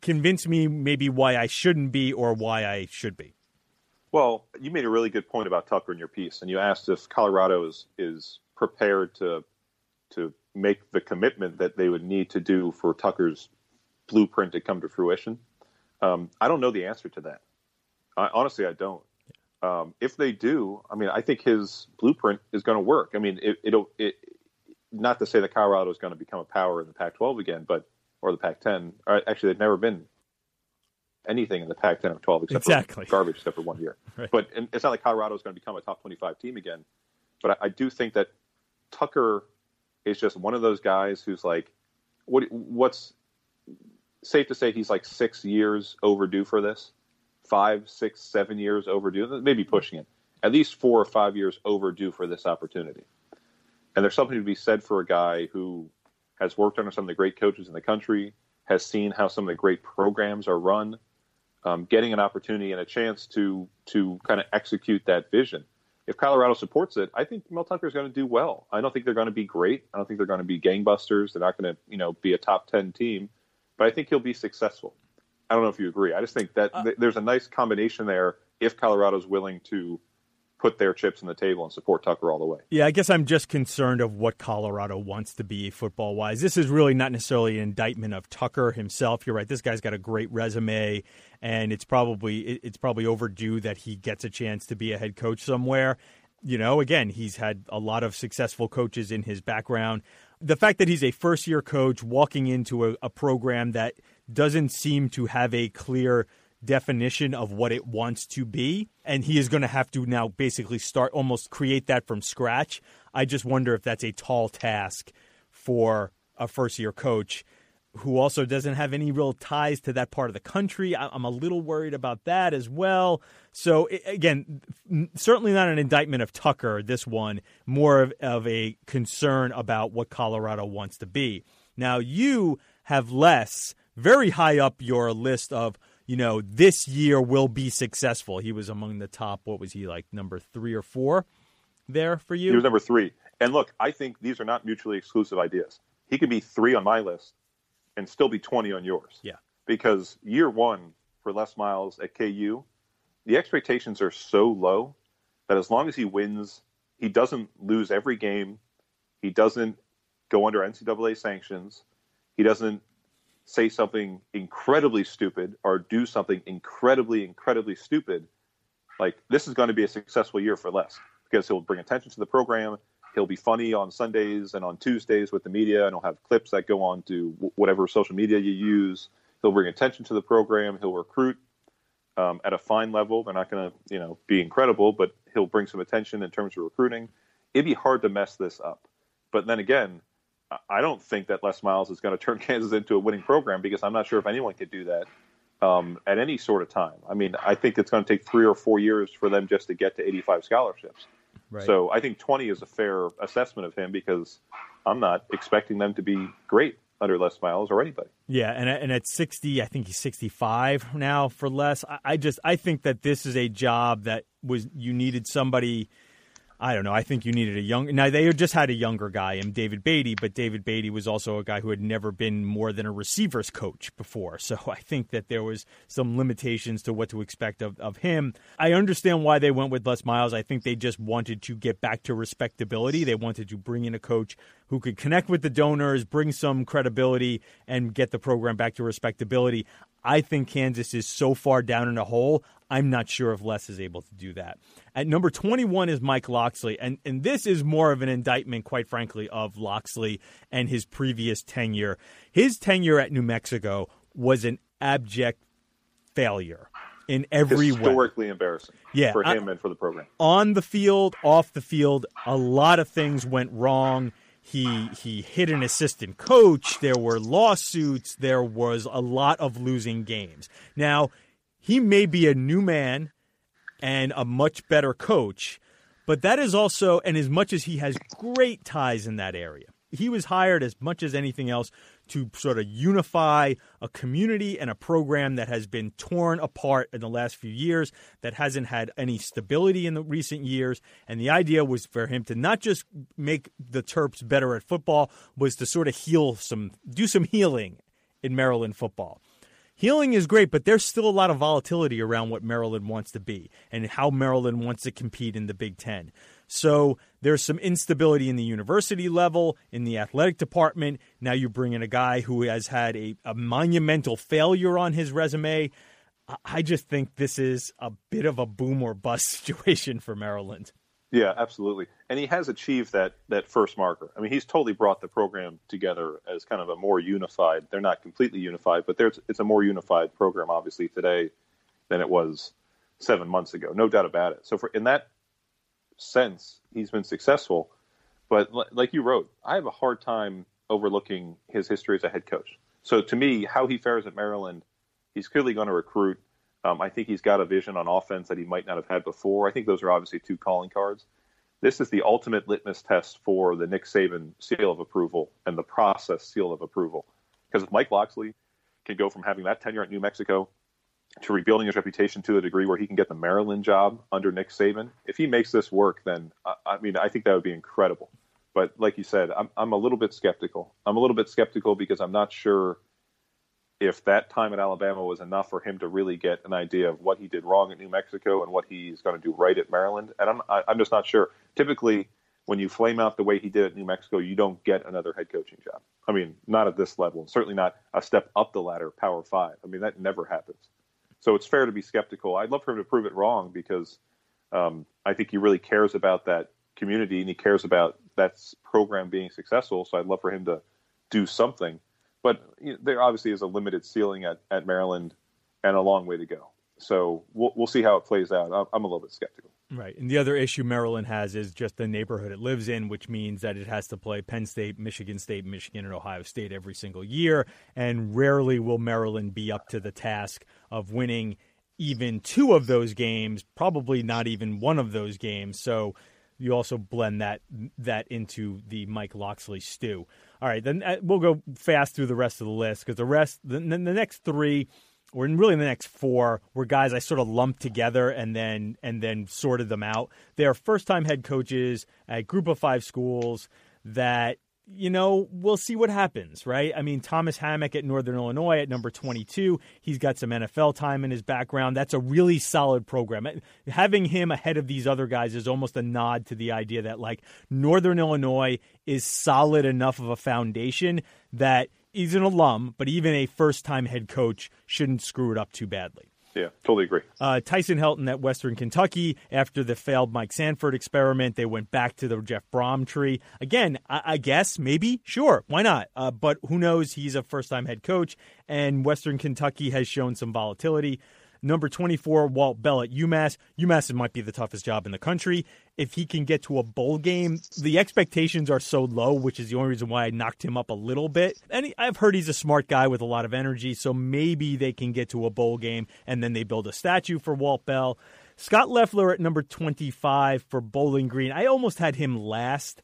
Convince me maybe why I shouldn't be or why I should be. Well, you made a really good point about Tucker in your piece, and you asked if Colorado is is prepared to to make the commitment that they would need to do for Tucker's blueprint to come to fruition. Um, I don't know the answer to that. I, honestly, I don't. Um, if they do, I mean, I think his blueprint is going to work. I mean, it, it'll it, not to say that Colorado is going to become a power in the Pac-12 again, but or the Pac-10. Or actually, they've never been anything in the Pac-10 or 12 except Exactly. for garbage, except for one year. Right. But and it's not like Colorado is going to become a top 25 team again. But I, I do think that Tucker is just one of those guys who's like, what what's safe to say he's like six years overdue for this, five, six, seven years overdue, maybe pushing it, at least four or five years overdue for this opportunity. And there's something to be said for a guy who has worked under some of the great coaches in the country, has seen how some of the great programs are run, um, getting an opportunity and a chance to to kind of execute that vision. If Colorado supports it, I think Mel Tucker is going to do well. I don't think they're going to be great. I don't think they're going to be gangbusters. They're not going to, you know, be a top ten team, but I think he'll be successful. I don't know if you agree. I just think that uh, th- there's a nice combination there if Colorado's willing to put their chips on the table and support Tucker all the way. Yeah, I guess I'm just concerned of what Colorado wants to be football wise. This is really not necessarily an indictment of Tucker himself. You're right. This guy's got a great resume, and it's probably it's probably overdue that he gets a chance to be a head coach somewhere. You know, again, he's had a lot of successful coaches in his background. The fact that he's a first year coach walking into a, a program that doesn't seem to have a clear definition of what it wants to be. And he is going to have to now basically start almost create that from scratch. I just wonder if that's a tall task for a first year coach who also doesn't have any real ties to that part of the country. I'm a little worried about that as well. So, again, certainly not an indictment of Tucker, this one, more of, of a concern about what Colorado wants to be. Now, you have less very high up your list of you know, this year will be successful. He was among the top, what was he like, number three or four there for you? He was number three. And look, I think these are not mutually exclusive ideas. He could be three on my list and still be 20 on yours. Yeah. Because year one for Les Miles at KU, the expectations are so low that as long as he wins, he doesn't lose every game. He doesn't go under NCAA sanctions. He doesn't say something incredibly stupid or do something incredibly, incredibly stupid, like this is going to be a successful year for Les because he'll bring attention to the program. He'll be funny on Sundays and on Tuesdays with the media, and he'll have clips that go on to whatever social media you use. He'll bring attention to the program. He'll recruit um, at a fine level. They're not going to, you know, be incredible, but he'll bring some attention in terms of recruiting. It'd be hard to mess this up. But then again, I don't think that Les Miles is going to turn Kansas into a winning program because I'm not sure if anyone could do that um, at any sort of time. I mean, I think it's going to take three or four years for them just to get to 85 scholarships. Right. So I think 20 is a fair assessment of him because I'm not expecting them to be great under Les Miles or anybody. Yeah, and and at 60, I think he's 65 now for Les. I, I just I think that this is a job that was you needed somebody – I don't know. I think you needed a young. Now they just had a younger guy in David Beaty, but David Beaty was also a guy who had never been more than a receivers coach before. So I think that there was some limitations to what to expect of, of him. I understand why they went with Les Miles. I think they just wanted to get back to respectability. They wanted to bring in a coach who could connect with the donors, bring some credibility, and get the program back to respectability. I think Kansas is so far down in a hole. I'm not sure if Les is able to do that. At number 21 is Mike Locksley. and, and this is more of an indictment, quite frankly, of Locksley and his previous tenure. His tenure at New Mexico was an abject failure in every historically way. Historically embarrassing yeah, for him I, and for the program. On the field, off the field, a lot of things went wrong. He he hit an assistant coach. There were lawsuits. There was a lot of losing games. Now, he may be a new man and a much better coach, but that is also and as much as he has great ties in that area. He was hired as much as anything else to sort of unify a community and a program that has been torn apart in the last few years, that hasn't had any stability in the recent years. And the idea was for him to not just make the Terps better at football, was to sort of heal some, do some healing in Maryland football. Healing is great, but there's still a lot of volatility around what Maryland wants to be and how Maryland wants to compete in the Big Ten. So there's some instability in the university level, in the athletic department. Now you bring in a guy who has had a, a monumental failure on his resume. I just think this is a bit of a boom or bust situation for Maryland. Yeah, absolutely. And he has achieved that that first marker. I mean, he's totally brought the program together as kind of a more unified. They're not completely unified, but there's it's a more unified program obviously today than it was 7 months ago. No doubt about it. So for in that sense, he's been successful. But like you wrote, I have a hard time overlooking his history as a head coach. So to me, how he fares at Maryland, he's clearly going to recruit. Um, I think he's got a vision on offense that he might not have had before. I think those are obviously two calling cards. This is the ultimate litmus test for the Nick Saban seal of approval and the process seal of approval. Because if Mike Locksley can go from having that tenure at New Mexico to rebuilding his reputation to a degree where he can get the Maryland job under Nick Saban, if he makes this work, then I, I mean, I think that would be incredible. But like you said, I'm, I'm a little bit skeptical. I'm a little bit skeptical because I'm not sure if that time at Alabama was enough for him to really get an idea of what he did wrong at New Mexico and what he's going to do right at Maryland. And I'm I, am i am just not sure. Typically, when you flame out the way he did at New Mexico, you don't get another head coaching job. I mean, not at this level, and certainly not a step up the ladder, Power Five. I mean, that never happens. So it's fair to be skeptical. I'd love for him to prove it wrong because um, I think he really cares about that community and he cares about that program being successful. So I'd love for him to do something. But you know, there obviously is a limited ceiling at, at Maryland and a long way to go. So we'll, we'll see how it plays out. I'm, I'm a little bit skeptical. Right. And the other issue Maryland has is just the neighborhood it lives in, which means that it has to play Penn State, Michigan State, Michigan, and Ohio State every single year. And rarely will Maryland be up to the task of winning even two of those games, probably not even one of those games. So you also blend that that into the Mike Locksley stew. All right, then uh, we'll go fast through the rest of the list because the rest, the, the next three, or really the next four, were guys I sort of lumped together and then and then sorted them out. They're first time head coaches at Group of Five schools that you know, we'll see what happens, right? I mean, Thomas Hammock at Northern Illinois at number 22, he's got some NFL time in his background. That's a really solid program. Having him ahead of these other guys is almost a nod to the idea that, like, Northern Illinois is solid enough of a foundation that he's an alum, but even a first time head coach shouldn't screw it up too badly. Yeah, totally agree. Uh, Tyson Helton at Western Kentucky. After the failed Mike Sanford experiment, they went back to the Jeff Brohm tree. Again, I, I guess, maybe, sure, why not? Uh, but who knows? He's a first time head coach, and Western Kentucky has shown some volatility. Number 24, Walt Bell at UMass. UMass might be the toughest job in the country. If he can get to a bowl game, the expectations are so low, which is the only reason why I knocked him up a little bit. And I've heard he's a smart guy with a lot of energy, so maybe they can get to a bowl game and then they build a statue for Walt Bell. Scott Loeffler at number 25 for Bowling Green. I almost had him last.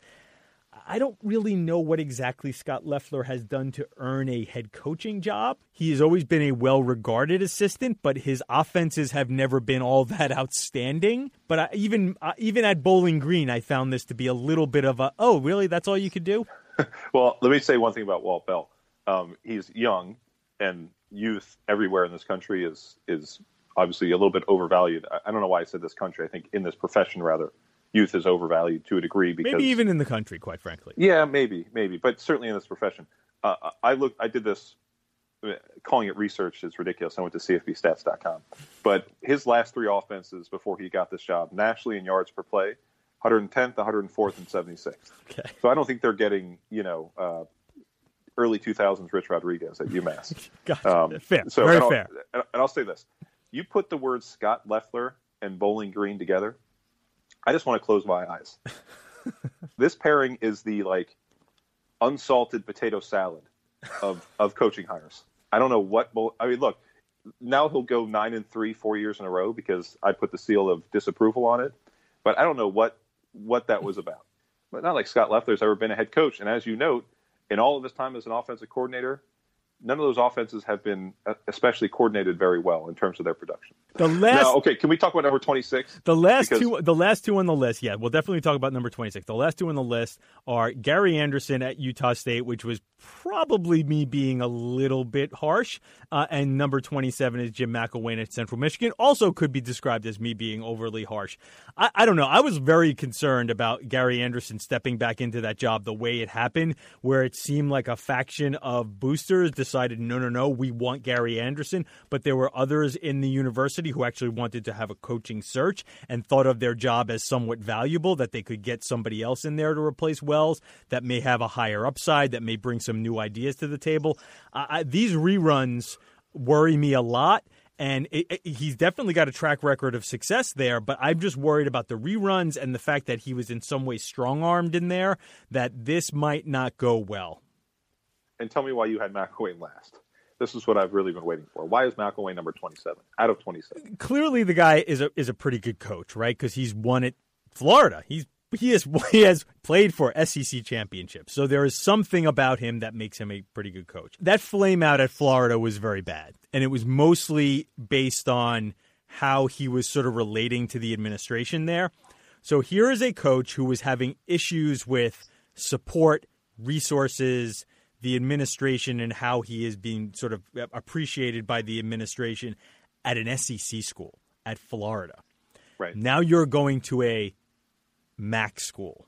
I don't really know what exactly Scott Loeffler has done to earn a head coaching job. He has always been a well regarded assistant, but his offenses have never been all that outstanding. But I, even uh, even at Bowling Green, I found this to be a little bit of a oh, really? That's all you could do? well, let me say one thing about Walt Bell. Um, he's young, and youth everywhere in this country is is obviously a little bit overvalued. I, I don't know why I said this country. I think in this profession rather youth is overvalued to a degree because maybe even in the country, quite frankly. Yeah, maybe, maybe, but certainly in this profession. Uh, I look, I did this. Calling it research is ridiculous. I went to CFBStats.com, but his last three offenses before he got this job, nationally in yards per play, 110th, 104th, and 76th. Okay. So I don't think they're getting, you know, uh, early 2000s Rich Rodriguez at UMass. gotcha. Um, fair. So, Very and fair. And I'll say this: you put the words Scott Loeffler and Bowling Green together, I just want to close my eyes. this pairing is the like unsalted potato salad of of coaching hires. I don't know what. I mean, look, now he'll go nine and three four years in a row because I put the seal of disapproval on it. But I don't know what what that was about. But not like Scott Loeffler's ever been a head coach, and as you note, in all of his time as an offensive coordinator, none of those offenses have been uh, especially coordinated very well in terms of their production. The last, now, okay, can we talk about number twenty six? The last because, two, the last two on the list, yeah, we'll definitely talk about number twenty six. The last two on the list are Gary Anderson at Utah State, which was probably me being a little bit harsh, uh, and number twenty seven is Jim McElwain at Central Michigan. Also, could be described as me being overly harsh. I, I don't know. I was very concerned about Gary Anderson stepping back into that job the way it happened, where it seemed like a faction of boosters decided, no, no, no, we want Gary Anderson. But there were others in the university who actually wanted to have a coaching search and thought of their job as somewhat valuable, that they could get somebody else in there to replace Wells that may have a higher upside, that may bring some new ideas to the table. I, these reruns worry me a lot and it, it, he's definitely got a track record of success there. But I'm just worried about the reruns and the fact that he was in some way strong armed in there. That this might not go well and tell me why you had McElwain last. This is what I've really been waiting for. Why is McElwain number 27 out of 27? Clearly, the guy is a is a pretty good coach, right? Because he's won at Florida. He's he has he has played for SEC championships, so there is something about him that makes him a pretty good coach. That flame out at Florida was very bad, and it was mostly based on how he was sort of relating to the administration there. So here is a coach who was having issues with support, resources, the administration, and how he is being sort of uh, appreciated by the administration at an SEC school at Florida. Right. Now you're going to a MAC school.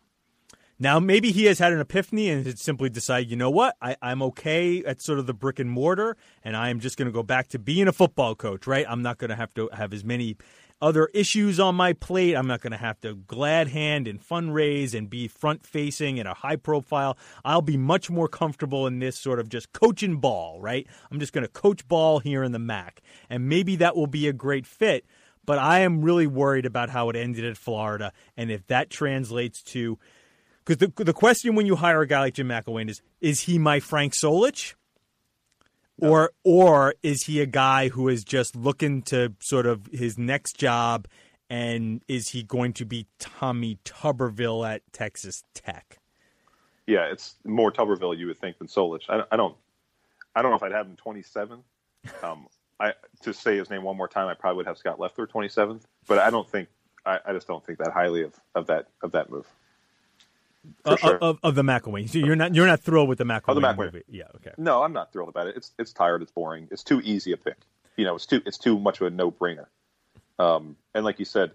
Now, maybe he has had an epiphany and has simply decided, you know what, I, am okay at sort of the brick and mortar, and I am just going to go back to being a football coach, right? I'm not going to have to have as many other issues on my plate. I'm not going to have to glad hand and fundraise and be front facing and a high profile. I'll be much more comfortable in this sort of just coaching ball, right? I'm just going to coach ball here in the MAC. And maybe that will be a great fit but I am really worried about how it ended at Florida and if that translates to because the the question when you hire a guy like Jim McElwain is is he my Frank Solich? Or or is he a guy who is just looking to sort of his next job and is he going to be Tommy Tuberville at Texas Tech? Yeah, it's more Tuberville you would think than Solich. I, I don't I don't know if I'd have him 27. Um, I to say his name one more time, I probably would have Scott Loeffler 27th, but I don't think I, I just don't think that highly of, of that of that move. Uh, sure. of, of, the McElwain. So you're not you're not thrilled with the McElwain, oh, the McElwain movie. Yeah, okay. No, I'm not thrilled about it. It's it's tired. It's boring. It's too easy a pick. You know, it's too it's too much of a no brainer. Um, and like you said,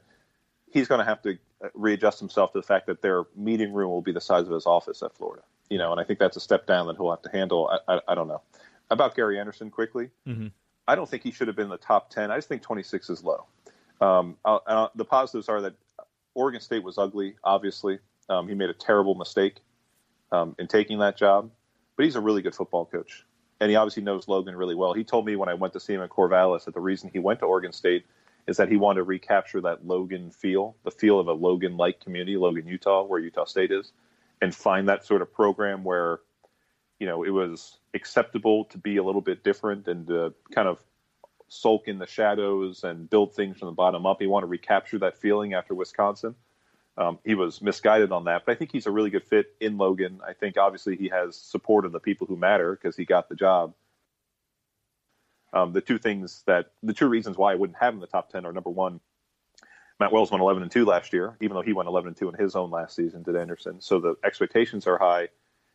he's going to have to uh, readjust himself to the fact that their meeting room will be the size of his office at Florida. You know, and I think that's a step down that he'll have to handle. I, I, I don't know about Gary Anderson quickly. Mm-hmm. I don't think he should have been in the top 10. I just think 26 is low. Um, uh, uh, the positives are that Oregon State was ugly, obviously. Um, he made a terrible mistake um, in taking that job, but he's a really good football coach. And he obviously knows Logan really well. He told me when I went to see him in Corvallis that the reason he went to Oregon State is that he wanted to recapture that Logan feel, the feel of a Logan like community, Logan, Utah, where Utah State is, and find that sort of program where you know, it was acceptable to be a little bit different and to kind of sulk in the shadows and build things from the bottom up. He wanted to recapture that feeling after Wisconsin. Um, he was misguided on that, but I think he's a really good fit in Logan. I think obviously he has support of the people who matter because he got the job. Um, the two things that the two reasons why I wouldn't have him in the top ten are number one, Matt Wells went 11 and two last year, even though he went 11 and two in his own last season. Did Anderson? So the expectations are high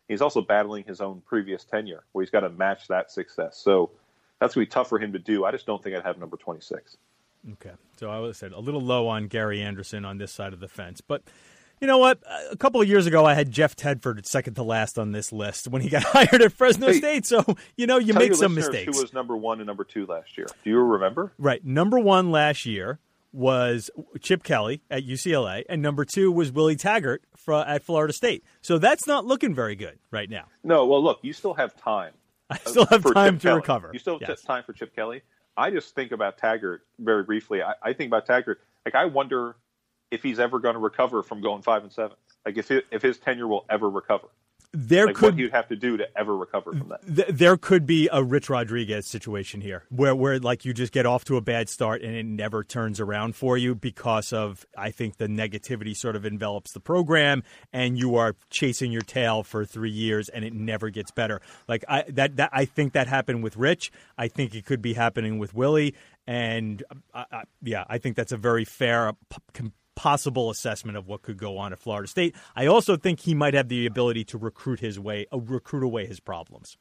He's also battling his own previous tenure, where he's got to match that success. So that's to be tough for him to do. I just don't think I'd have number 26. Okay. So I said a little low on Gary Anderson on this side of the fence. But you know what? A couple of years ago, I had Jeff Tedford second to last on this list when he got hired at Fresno hey, State. So, you know, you make some mistakes. Who was number one and number two last year? Do you remember? Right. Number one last year was Chip Kelly at UCLA, and number two was Willie Taggart at Florida State. So that's not looking very good right now. No, well, look, you still have time. I still have time Chip to Kelly. recover. You still yes. have time for Chip Kelly. I just think about Taggart very briefly. I, I think about Taggart. Like, I wonder if he's ever going to recover from going five and seven. Like, if it, if his tenure will ever recover there like could what you'd have to do to ever recover from that. Th- there could be a Rich Rodriguez situation here, where where like you just get off to a bad start and it never turns around for you because of I think the negativity sort of envelops the program, and you are chasing your tail for three years and it never gets better. Like I that that I think that happened with Rich. I think it could be happening with Willie, and uh, uh, yeah, I think that's a very fair. P- possible assessment of what could go on at Florida State. I also think he might have the ability to recruit his way, uh, recruit away his problems.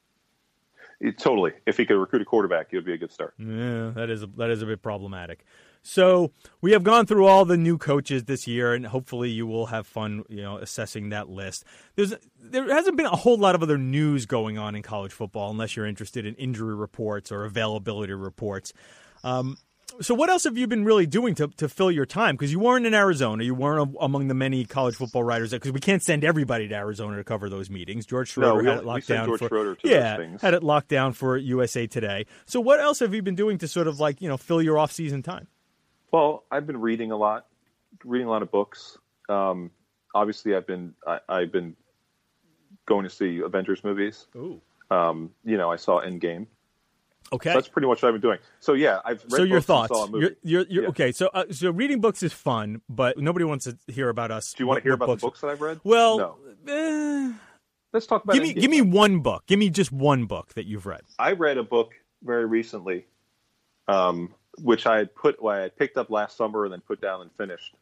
It, totally. If he could recruit a quarterback, it would be a good start. Yeah, that is a, that is a bit problematic. So we have gone through all the new coaches this year, and hopefully you will have fun, you know, assessing that list. There's there hasn't been a whole lot of other news going on in college football, unless you're interested in injury reports or availability reports. Um, so what else have you been really doing to, to fill your time? Because you weren't in Arizona, you weren't among the many college football writers. Because we can't send everybody to Arizona to cover those meetings. George Schroeder no, had it locked down for yeah, had it locked down for USA Today. So what else have you been doing to sort of like you know fill your off season time? Well, I've been reading a lot, reading a lot of books. Um, obviously, I've been I, have been going to see Avengers movies. Ooh. Um, you know, I saw Endgame. Okay. That's pretty much what I've been doing. So yeah, I've read so your books thoughts? saw a movie. You're, you're, you're, Yeah. Okay, so uh, so reading books is fun, but nobody wants to hear about us. Do you want to hear about the books that I've read? Well, no. eh, Let's talk about. give me Endgame. give me one book. Give me just one book that you've read. I read a book very recently, um, which I had put, well, I had picked up last summer and then put down and finished.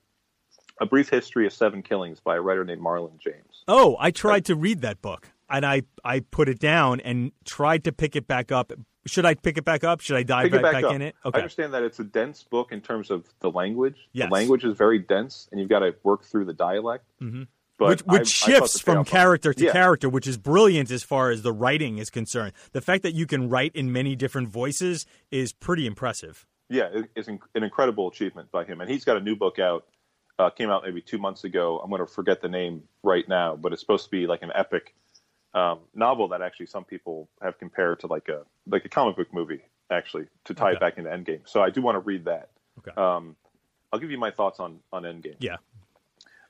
A Brief History of Seven Killings by a writer named Marlon James. Oh, I tried to read that book, and I I put it down and tried to pick it back up. Should I pick it back up? Should I dive Pick right back, back in it? Okay. I understand that it's a dense book in terms of the language. Yes. The language is very dense, and you've got to work through the dialect. Mm-hmm. But which which I shifts the from character to Yeah. character, which is brilliant as far as the writing is concerned. The fact that you can write in many different voices is pretty impressive. Yeah, it- it's an an incredible achievement by him, and he's got a new book out. Uh, came out maybe two months ago. I'm going to forget the name right now, but it's supposed to be like an epic um, novel that actually some people have compared to like a like a comic book movie, actually, to tie Okay. it back into Endgame. So I do want to read that. Okay. Um, I'll give you my thoughts on on Endgame. Yeah.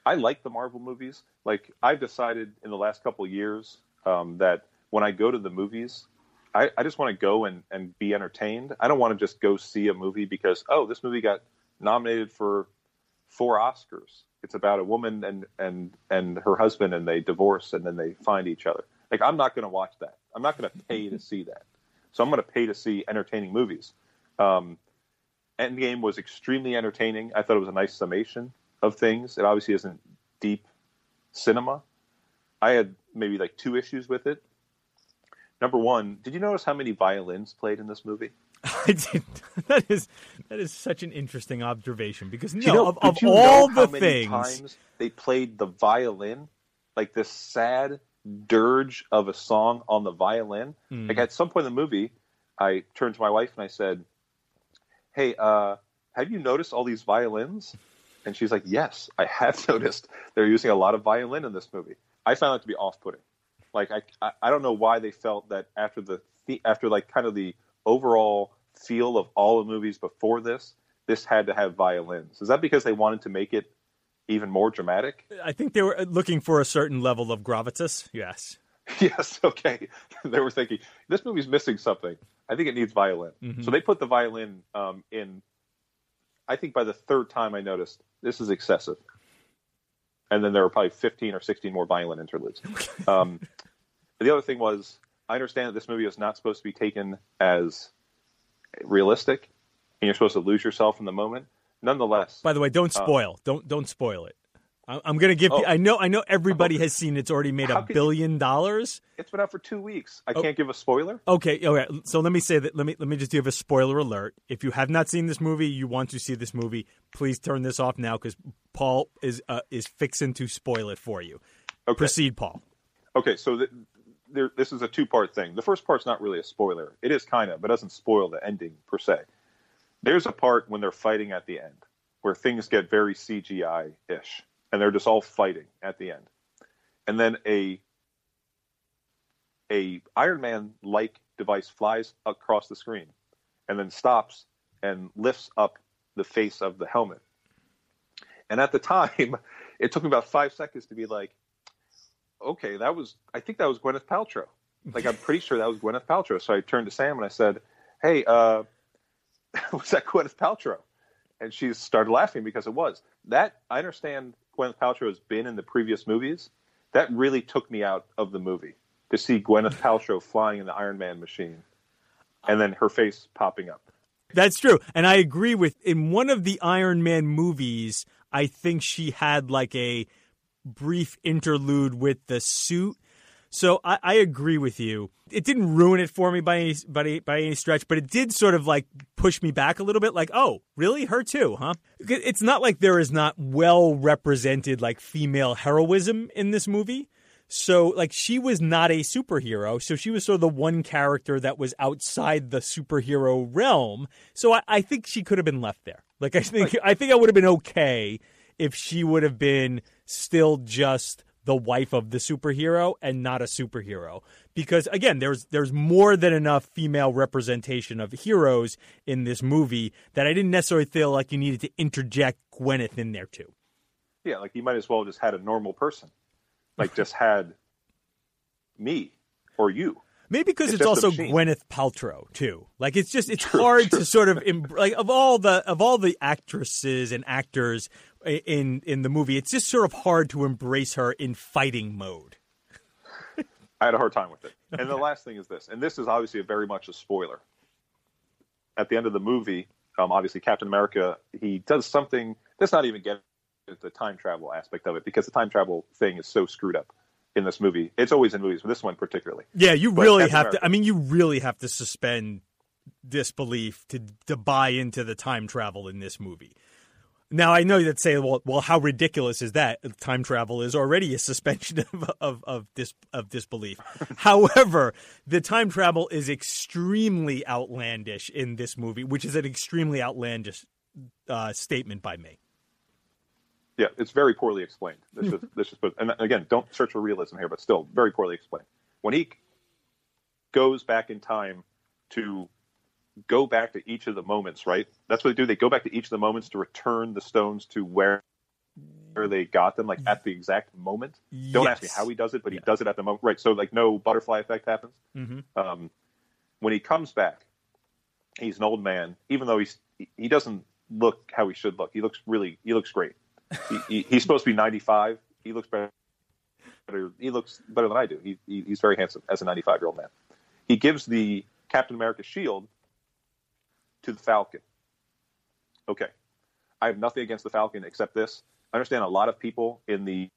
I like the Marvel movies. Like I've decided in the last couple of years um, that when I go to the movies, I, I just want to go and, and be entertained. I don't want to just go see a movie because oh, this movie got nominated for four Oscars. It's about a woman and and and her husband, and they divorce, and then they find each other. Like I'm not going to watch that. I'm not going to pay to see that. So I'm going to pay to see entertaining movies. Um, Endgame was extremely entertaining. I thought it was a nice summation of things. It obviously isn't deep cinema. I had maybe like two issues with it. Number one, did you notice how many violins played in this movie? I did. That is that is such an interesting observation because no, you know, of, of all the many things, times they played the violin, like this sad dirge of a song on the violin. Hmm. Like at some point in the movie, I turned to my wife and I said, "Hey, uh, have you noticed all these violins?" And she's like, "Yes, I have noticed. They're using a lot of violin in this movie." I found that to be off-putting. Like I, I, I don't know why they felt that after the, the after like kind of the overall feel of all the movies before this, this had to have violins. Is that because they wanted to make it even more dramatic? I think they were looking for a certain level of gravitas. Yes. yes, okay. they were thinking this movie's missing something. I think it needs violin. So they put the violin um, in. I think by the third time I noticed this is excessive, and then there were probably fifteen or sixteen more violin interludes. um, the other thing was I understand that this movie is not supposed to be taken as realistic, and you're supposed to lose yourself in the moment. Nonetheless, By the way, don't spoil. don't don't spoil it. I- I'm going to give. Uh, Oh. I know. I know. Everybody has seen. It's already made a you- billion dollars. it's been out for two weeks. I can't give a spoiler. Okay, okay. So let me say that. Let me let me just give a spoiler alert. If you have not seen this movie, you want to see this movie, please turn this off now because Paul is uh, is fixing to spoil it for you. Okay. Proceed, Paul. Okay, so th- there, this is a two part thing. The first part's not really a spoiler. It is kind of, but doesn't spoil the ending per se. There's a part when they're fighting at the end where things get very CGI ish, and they're just all fighting at the end, and then a a Iron Man like device flies across the screen, and then stops and lifts up the face of the helmet. And at the time, it took me about five seconds to be like, okay, that was I think that was Gwyneth Paltrow. Like I'm pretty sure that was Gwyneth Paltrow. So I turned to Sam and I said, "Hey, uh, was that Gwyneth Paltrow?" And she started laughing because it was. That I understand Gwyneth Paltrow has been in the previous movies. That really took me out of the movie to see Gwyneth Paltrow flying in the Iron Man machine, and then her face popping up. That's true, and I agree with. In one of the Iron Man movies, I think she had like a brief interlude with the suit. So I, I agree with you. It didn't ruin it for me by any, by, any, by any stretch, but it did sort of like push me back a little bit. Like, oh, really? Her too, huh? It's not like there is not well represented like female heroism in this movie. So, like, she was not a superhero. So, she was sort of the one character that was outside the superhero realm. So, I, I think she could have been left there. Like, I think I think I would have been okay if she would have been still just the wife of the superhero and not a superhero. Because again, there's there's more than enough female representation of heroes in this movie that I didn't necessarily feel like you needed to interject Gwyneth in there too. Yeah, like you might as well just had a normal person, like just had me or you. Maybe because It's it's, also. Gwyneth Paltrow too. Like it's just it's hard to sort of like of all the of all the actresses and actors in in the movie, it's just sort of hard to embrace her in fighting mode. I had a hard time with it. And the last thing is this, and this is obviously a very much a spoiler. At the end of the movie, um, obviously Captain America he does something. Let's not even get into the time travel aspect of it because the time travel thing is so screwed up in this movie. It's always in movies, but this one particularly. Yeah, you But really Captain have America- to. I mean, you really have to suspend disbelief to to buy into the time travel in this movie. Now I know that say, well, well, how ridiculous is that? Time travel is already a suspension of of of, dis, of disbelief. However, the time travel is extremely outlandish in this movie, which is an extremely outlandish uh, statement by me. Yeah, it's very poorly explained. This is this is and again, don't search for realism here, but still very poorly explained. When he goes back in time to go back to each of the moments, right? That's what they do. They go back to each of the moments to return the stones to where where they got them, like at the exact moment. Don't ask me how he does it, but he does it at the moment. Right. So like no butterfly effect happens. Mhm. Um, when he comes back, he's an old man. Even though he's he doesn't look how he should look. He looks really he looks great. he, he, he's supposed to be 95. He looks better. better he looks better than I do. He, he, he's very handsome as a 95 year old man. He gives the Captain America shield to the Falcon. Okay, I have nothing against the Falcon except this. I understand a lot of people in the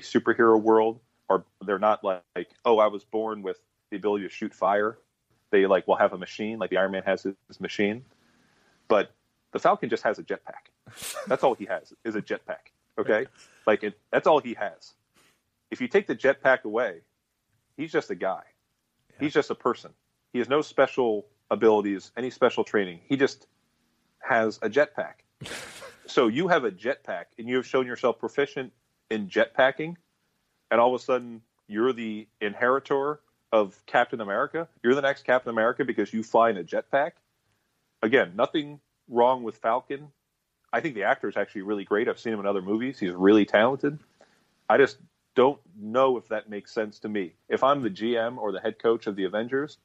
superhero world are they're not like, like oh I was born with the ability to shoot fire. They like will have a machine like the Iron Man has his, his machine, but the Falcon just has a jetpack. That's all he has is a jetpack. Okay, like it, that's all he has. If you take the jetpack away, he's just a guy. He's just a person. He has no special abilities, any special training. He just has a jetpack. so you have a jetpack, and you have shown yourself proficient in jetpacking, and all of a sudden you're the inheritor of Captain America. You're the next Captain America because you fly in a jetpack. Again, nothing wrong with Falcon. I think the actor is actually really great. I've seen him in other movies. He's really talented. I just don't know if that makes sense to me. If I'm the GM or the head coach of the Avengers,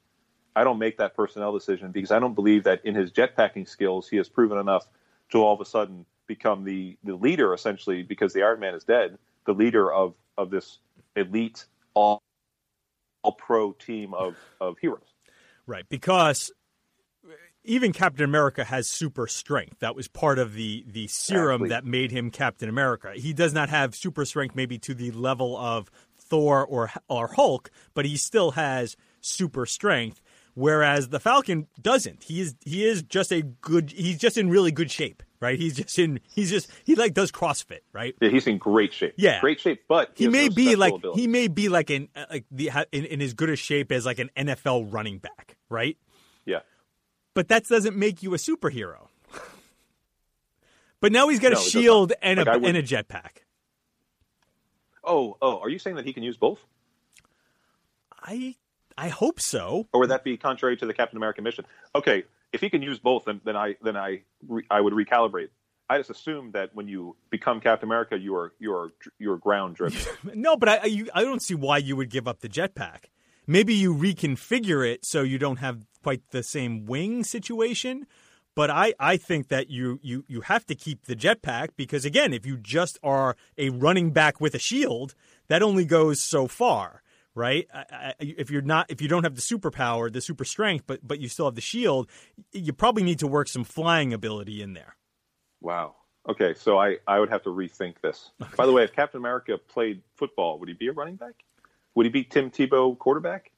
I don't make that personnel decision because I don't believe that in his jetpacking skills he has proven enough to all of a sudden become the, the leader essentially because the Iron Man is dead, the leader of, of this elite all all pro team of, of heroes. Right, because even Captain America has super strength. That was part of the the serum Exactly. that made him Captain America. He does not have super strength maybe to the level of Thor or or Hulk, but he still has super strength whereas the Falcon doesn't. He is he is just a good he's just in really good shape, right? He's just in he's just he like does CrossFit, right? Yeah, he's in great shape. Yeah. great shape, but He has may no be like abilities. he may be like uh, like the in, in as good a shape as like an NFL running back, right? yeah. but that doesn't make you a superhero. but now he's got No, a shield and Like, a would- and a jetpack. Oh, oh, are you saying that he can use both? I I hope so. or would that be contrary to the Captain America mission? Okay, if he can use both, then, then I then I re, I would recalibrate. I just assume that when you become Captain America, you are you are you are ground driven. No, but I I, you, I don't see why you would give up the jetpack. Maybe you reconfigure it so you don't have quite the same wing situation. But I, I think that you, you, you have to keep the jetpack because again, if you just are a running back with a shield, that only goes so far, right? I, I, if you're not, if you don't have the superpower, the super strength, but but you still have the shield, you probably need to work some flying ability in there. wow. Okay, so I I would have to rethink this. By the way, if Captain America played football, would he be a running back? Would he be Tim Tebow quarterback?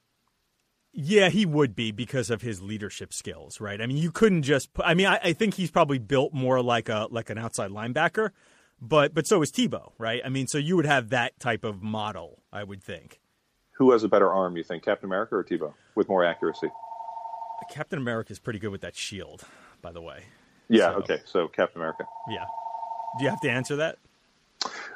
Yeah, he would be because of his leadership skills, right? I mean, you couldn't just. Put, I mean, I, I think he's probably built more like a like an outside linebacker, but but so is Tebow, right? I mean, so you would have that type of model, I would think. Who has a better arm? You think Captain America or Tebow with more accuracy? Captain America is pretty good with that shield, by the way. Yeah. So- Okay. So Captain America. Yeah. Do you have to answer that?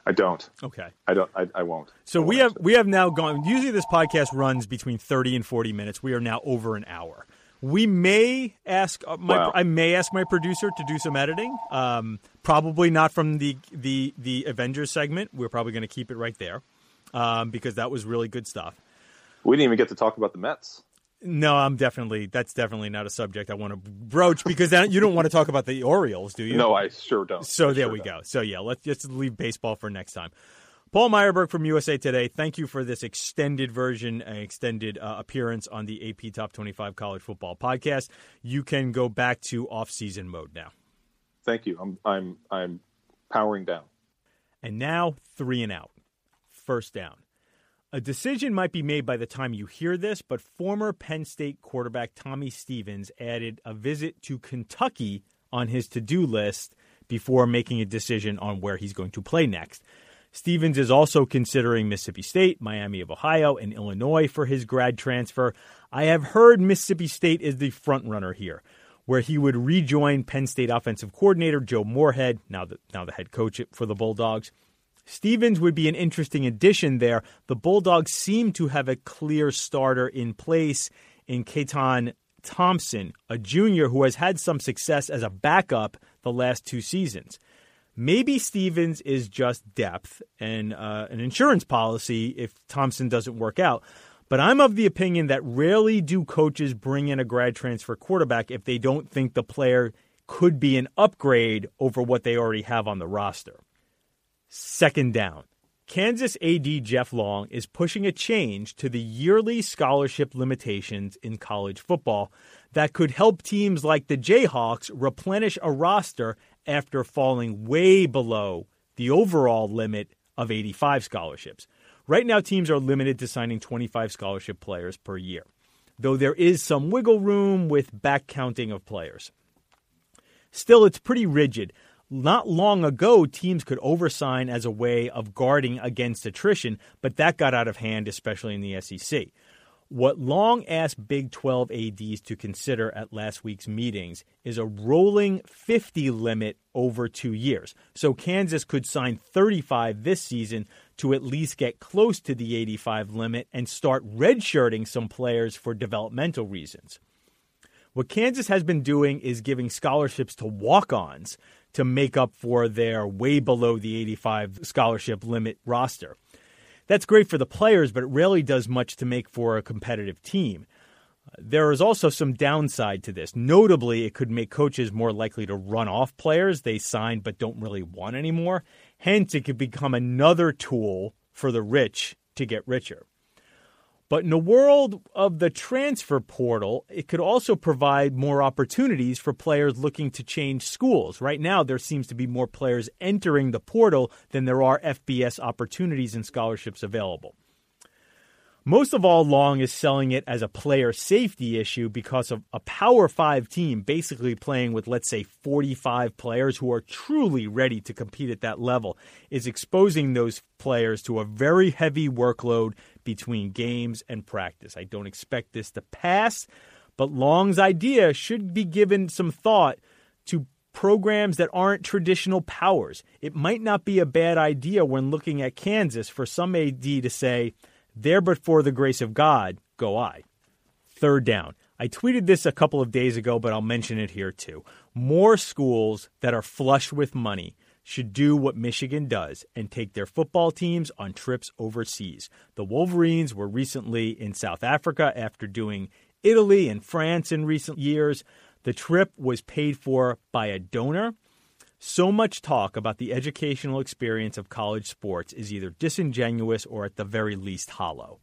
I don't. Okay. I don't. I, I won't. So I we won't have answer. we have now gone. Usually, this podcast runs between thirty and forty minutes. We are now over an hour. We may ask uh, my Wow. I may ask my producer to do some editing. Um, probably not from the the the Avengers segment. We're probably going to keep it right there um, because that was really good stuff. We didn't even get to talk about the Mets. No, I'm definitely that's definitely not a subject I want to broach because then you don't want to talk about the Orioles, do you? No, I sure don't. So I there sure we don't. go. So yeah, let's just leave baseball for next time. Paul Myerberg from USA Today, thank you for this extended version, uh, extended uh, appearance on the AP Top 25 College Football Podcast. You can go back to off-season mode now. Thank you. I'm I'm I'm powering down. And now, three and out. First down. A decision might be made by the time you hear this, but former Penn State quarterback Tommy Stevens added a visit to Kentucky on his to do list before making a decision on where he's going to play next. Stevens is also considering Mississippi State, Miami of Ohio, and Illinois for his grad transfer. I have heard Mississippi State is the front runner here, where he would rejoin Penn State offensive coordinator Joe Moorhead, now the, now the head coach for the Bulldogs. Stevens would be an interesting addition there. The Bulldogs seem to have a clear starter in place in Keytaon Thompson, a junior who has had some success as a backup the last two seasons. Maybe Stevens is just depth and uh, an insurance policy if Thompson doesn't work out. But I'm of the opinion that rarely do coaches bring in a grad transfer quarterback if they don't think the player could be an upgrade over what they already have on the roster. Second down. Kansas AD Jeff Long is pushing a change to the yearly scholarship limitations in college football that could help teams like the Jayhawks replenish a roster after falling way below the overall limit of 85 scholarships. Right now, teams are limited to signing 25 scholarship players per year, though there is some wiggle room with back counting of players. Still, it's pretty rigid. Not long ago, teams could oversign as a way of guarding against attrition, but that got out of hand, especially in the SEC. What Long asked Big 12 ADs to consider at last week's meetings is a rolling 50 limit over two years. So Kansas could sign 35 this season to at least get close to the 85 limit and start redshirting some players for developmental reasons. What Kansas has been doing is giving scholarships to walk ons to make up for their way below the 85 scholarship limit roster. That's great for the players, but it rarely does much to make for a competitive team. There is also some downside to this. Notably, it could make coaches more likely to run off players they signed but don't really want anymore. Hence, it could become another tool for the rich to get richer. But in the world of the transfer portal, it could also provide more opportunities for players looking to change schools. Right now, there seems to be more players entering the portal than there are FBS opportunities and scholarships available. Most of all, Long is selling it as a player safety issue because of a Power 5 team basically playing with, let's say, 45 players who are truly ready to compete at that level, is exposing those players to a very heavy workload between games and practice. I don't expect this to pass, but Long's idea should be given some thought to programs that aren't traditional powers. It might not be a bad idea when looking at Kansas for some AD to say, there but for the grace of God, go I. Third down. I tweeted this a couple of days ago, but I'll mention it here too. More schools that are flush with money should do what Michigan does and take their football teams on trips overseas. The Wolverines were recently in South Africa after doing Italy and France in recent years. The trip was paid for by a donor. So much talk about the educational experience of college sports is either disingenuous or at the very least hollow.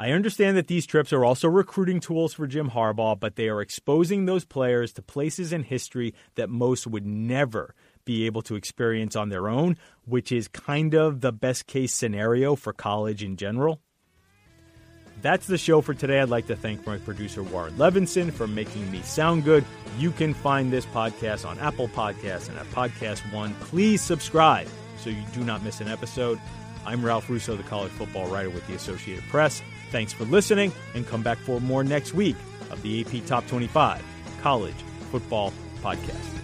I understand that these trips are also recruiting tools for Jim Harbaugh, but they are exposing those players to places in history that most would never be able to experience on their own, which is kind of the best case scenario for college in general. That's the show for today. I'd like to thank my producer Warren Levinson for making me sound good. You can find this podcast on Apple Podcasts and at Podcast One. Please subscribe so you do not miss an episode. I'm Ralph Russo, the college football writer with the Associated Press. Thanks for listening, and come back for more next week of the AP Top 25 College Football Podcast.